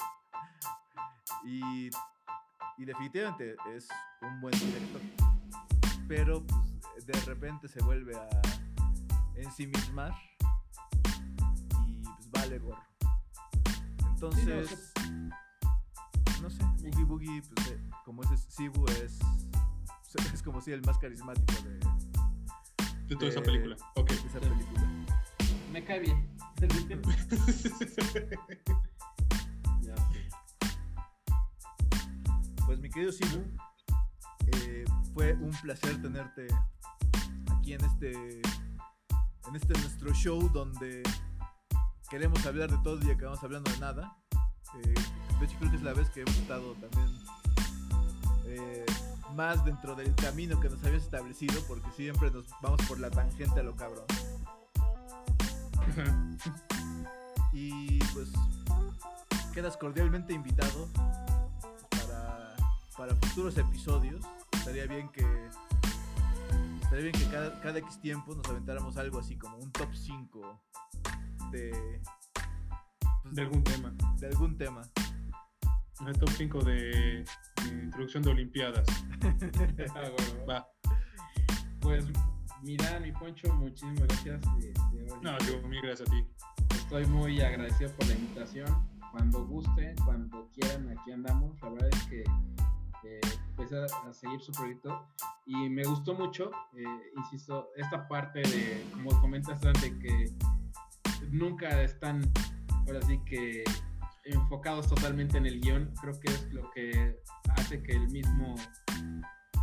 Y, y definitivamente es un buen director. Pero pues, de repente se vuelve a ensimismar pues vale gorro. Entonces, no sé, Boogie Boogie, pues, eh, como ese Sibu es, es como si el más carismático de, de De toda esa película. Ok. esa película. Me cae bien. Ya sé. Pues mi querido Sibu, eh, fue un placer tenerte aquí en este, en este nuestro show donde queremos hablar de todo y acabamos hablando de nada. Eh, de hecho creo que es la vez que hemos estado también eh, más dentro del camino que nos habías establecido porque siempre nos vamos por la tangente a lo cabrón. Y pues quedas cordialmente invitado para, para futuros episodios. Estaría bien que estaría bien que cada, cada X tiempo nos aventáramos algo así como un top 5 de, pues, De algún tema. de algún tema. El top 5 de, de introducción de Olimpiadas. Ah, bueno. Va. Pues, mira, mi Poncho, muchísimas gracias. de verdad. No, yo, mil gracias a ti. Estoy muy agradecido por la invitación. Cuando gusten, cuando quieran, aquí andamos. La verdad es que eh, empecé a seguir su proyecto y me gustó mucho, eh, insisto, esta parte de, como comentas antes, que nunca están, ahora sí que enfocados totalmente en el guion. Creo que es lo que hace que el mismo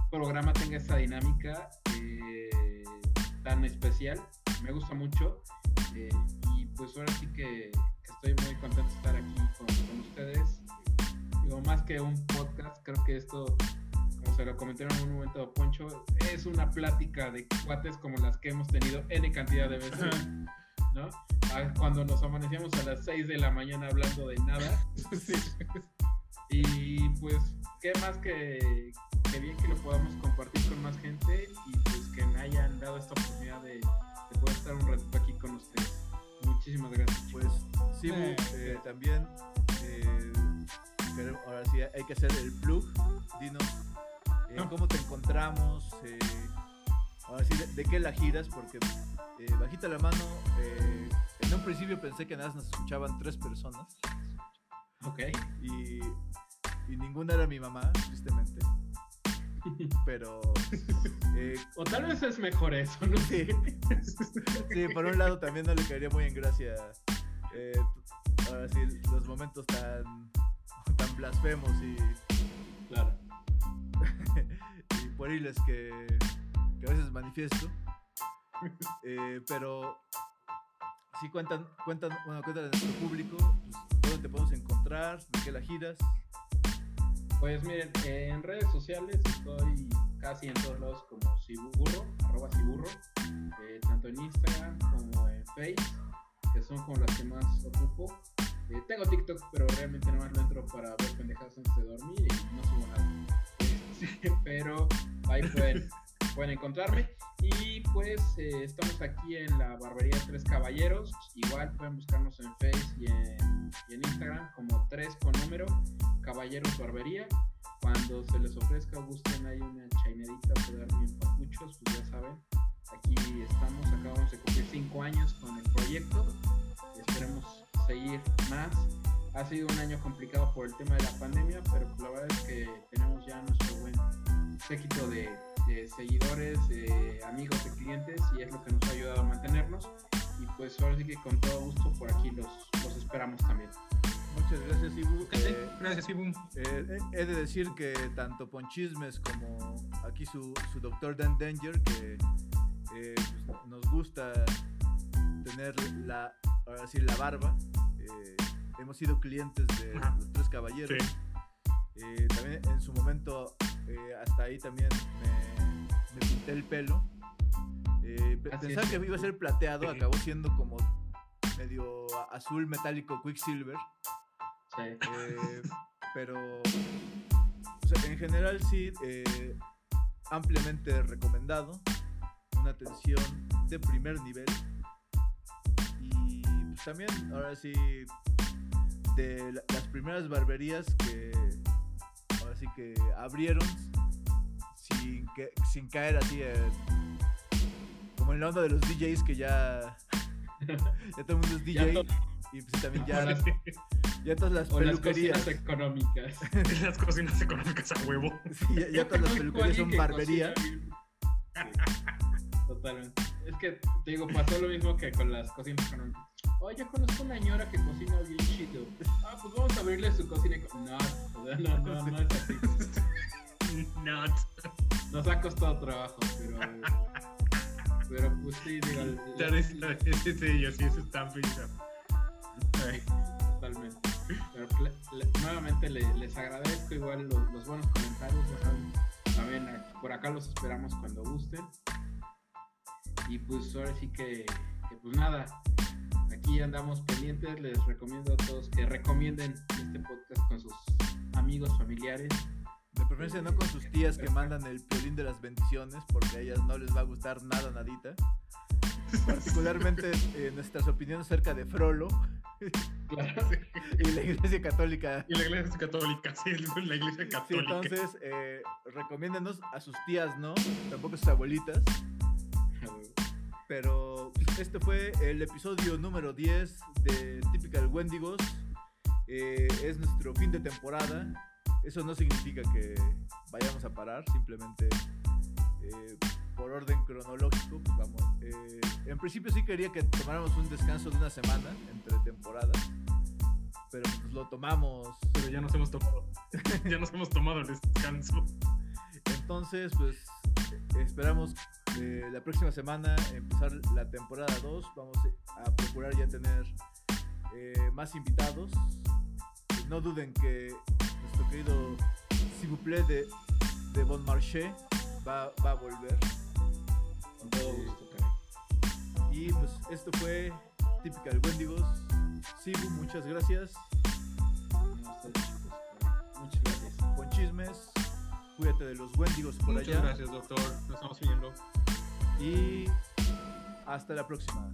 programa tenga esa dinámica eh, tan especial. Me gusta mucho. eh, y pues ahora sí que, que estoy muy contento de estar aquí con, con ustedes. Digo, más que un podcast, creo que esto, como se lo comentaron en un momento Poncho, es una plática de cuates como las que hemos tenido N cantidad de veces, ¿no? Cuando nos amanecíamos a las 6 de la mañana hablando de nada. Y pues, qué más que, que bien que lo podamos compartir con más gente y pues que me hayan dado esta oportunidad de, de poder estar un ratito aquí con ustedes. Muchísimas gracias. Pues Sibu, Eh, eh, también eh, pero ahora sí hay que hacer el plug. Dinos cómo te encontramos. eh, ahora sí, de, de qué la giras, porque eh, bajita la mano. En un principio pensé que nada más nos escuchaban tres personas Ok. y, y ninguna era mi mamá, tristemente. Pero eh, O tal vez es mejor eso, no sé. sí, por un lado también no le caería muy en gracia eh, ahora sí, los momentos tan, tan blasfemos y, Claro. y pueriles que, que a veces manifiesto. Eh, pero así cuentan, cuentan, bueno, cuentan a nuestro público, pues, dónde te podemos encontrar, de qué la giras. Pues miren, en redes sociales estoy casi en todos lados como Ciburro, arroba Ciburro, eh, tanto en Instagram como en Face, que son como las que más ocupo. Eh, tengo TikTok, pero realmente nada más lo entro para ver pendejadas antes de dormir y no subo nada. Este, pero ahí pueden, pueden encontrarme. Y pues eh, estamos aquí en la Barbería Tres Caballeros. Igual pueden buscarnos en Face y en, Instagram como tres con número Caballeros Barbería. Cuando se les ofrezca gusten hay una chainerita para dar bien papuchos, pues ya saben. Aquí estamos, acabamos de cumplir cinco años con el proyecto. Esperemos seguir más. Ha sido un año complicado por el tema de la pandemia, pero la verdad es que tenemos ya nuestro buen séquito de, de seguidores, amigos, de clientes y es lo que nos ha ayudado a mantenernos. Y pues ahora sí que con todo gusto por aquí los, los esperamos también. Muchas gracias, Ibu. Eh, gracias, Ibu. Eh, he de decir que tanto Ponchismes como aquí su, su doctor Dan Danger, que eh, pues, nos gusta tener la, ahora sí, la barba. Eh, hemos sido clientes de Ajá. los tres caballeros. Sí. Eh, también en su momento, eh, hasta ahí también me, me pinté el pelo. Eh, pensaba es. que iba a ser plateado, Sí. acabó siendo como medio azul metálico Quicksilver. Sí. Eh, pero o sea, en general sí, eh, ampliamente recomendado. Una atención de primer nivel. Y pues, también, ahora sí, de la- las primeras barberías que ahora sí que abrieron sin, que, sin caer así en- como en la onda de los DJs que ya, ya todo el mundo es DJ. y pues también ya, todas las O las peluquerías. cocinas económicas. Las cocinas económicas a huevo. Sí, ya, ya todas las peluquerías son barbería. Totalmente. Es que te digo, pasó lo mismo que con las cocinas económicas. Oye, conozco una señora que cocina bien chido. Ah, pues vamos a abrirle su cocina. No, o sea, no, no, no es así. Not. Nos ha costado trabajo, pero. Pero pues sí, digo. Sello, sí, ese estampa y ya. Ay, Totalmente. Pero le- nuevamente le- les agradezco igual los, los buenos comentarios. ya saben. Eh, por acá los esperamos cuando gusten. Y pues ahora sí que, que pues nada. Aquí andamos pendientes. Les recomiendo a todos que recomienden este podcast con sus amigos, familiares. De preferencia no con sus tías que mandan el piolín de las bendiciones porque a ellas no les va a gustar nada nadita. Particularmente eh, nuestras opiniones acerca de Frollo Claro. y la iglesia católica. Y la iglesia católica, sí, la iglesia Sí, católica. entonces eh, recomiéndenos a sus tías, ¿no? Tampoco a sus abuelitas. Pero este fue el episodio número 10 de Typical Wendigos. Eh, es nuestro fin de temporada. Eso no significa que vayamos a parar, simplemente eh, por orden cronológico. pues vamos. Eh, en principio sí quería que tomáramos un descanso de una semana entre temporadas, pero pues lo tomamos. Pero ya nos hemos tomado. ya nos hemos tomado el descanso. Entonces, pues esperamos eh, la próxima semana empezar la temporada 2. Vamos a procurar ya tener eh, más invitados. No duden que nuestro querido S'il vous plaît de, de Bon Marché va, va a volver. Con todo gusto, caray. Y pues esto fue Typical Wendigos. Sibu, muchas gracias. Muchas gracias. Con chismes. Cuídate de los Wendigos por Muchas allá. gracias, doctor. Nos estamos viendo. Y hasta la próxima.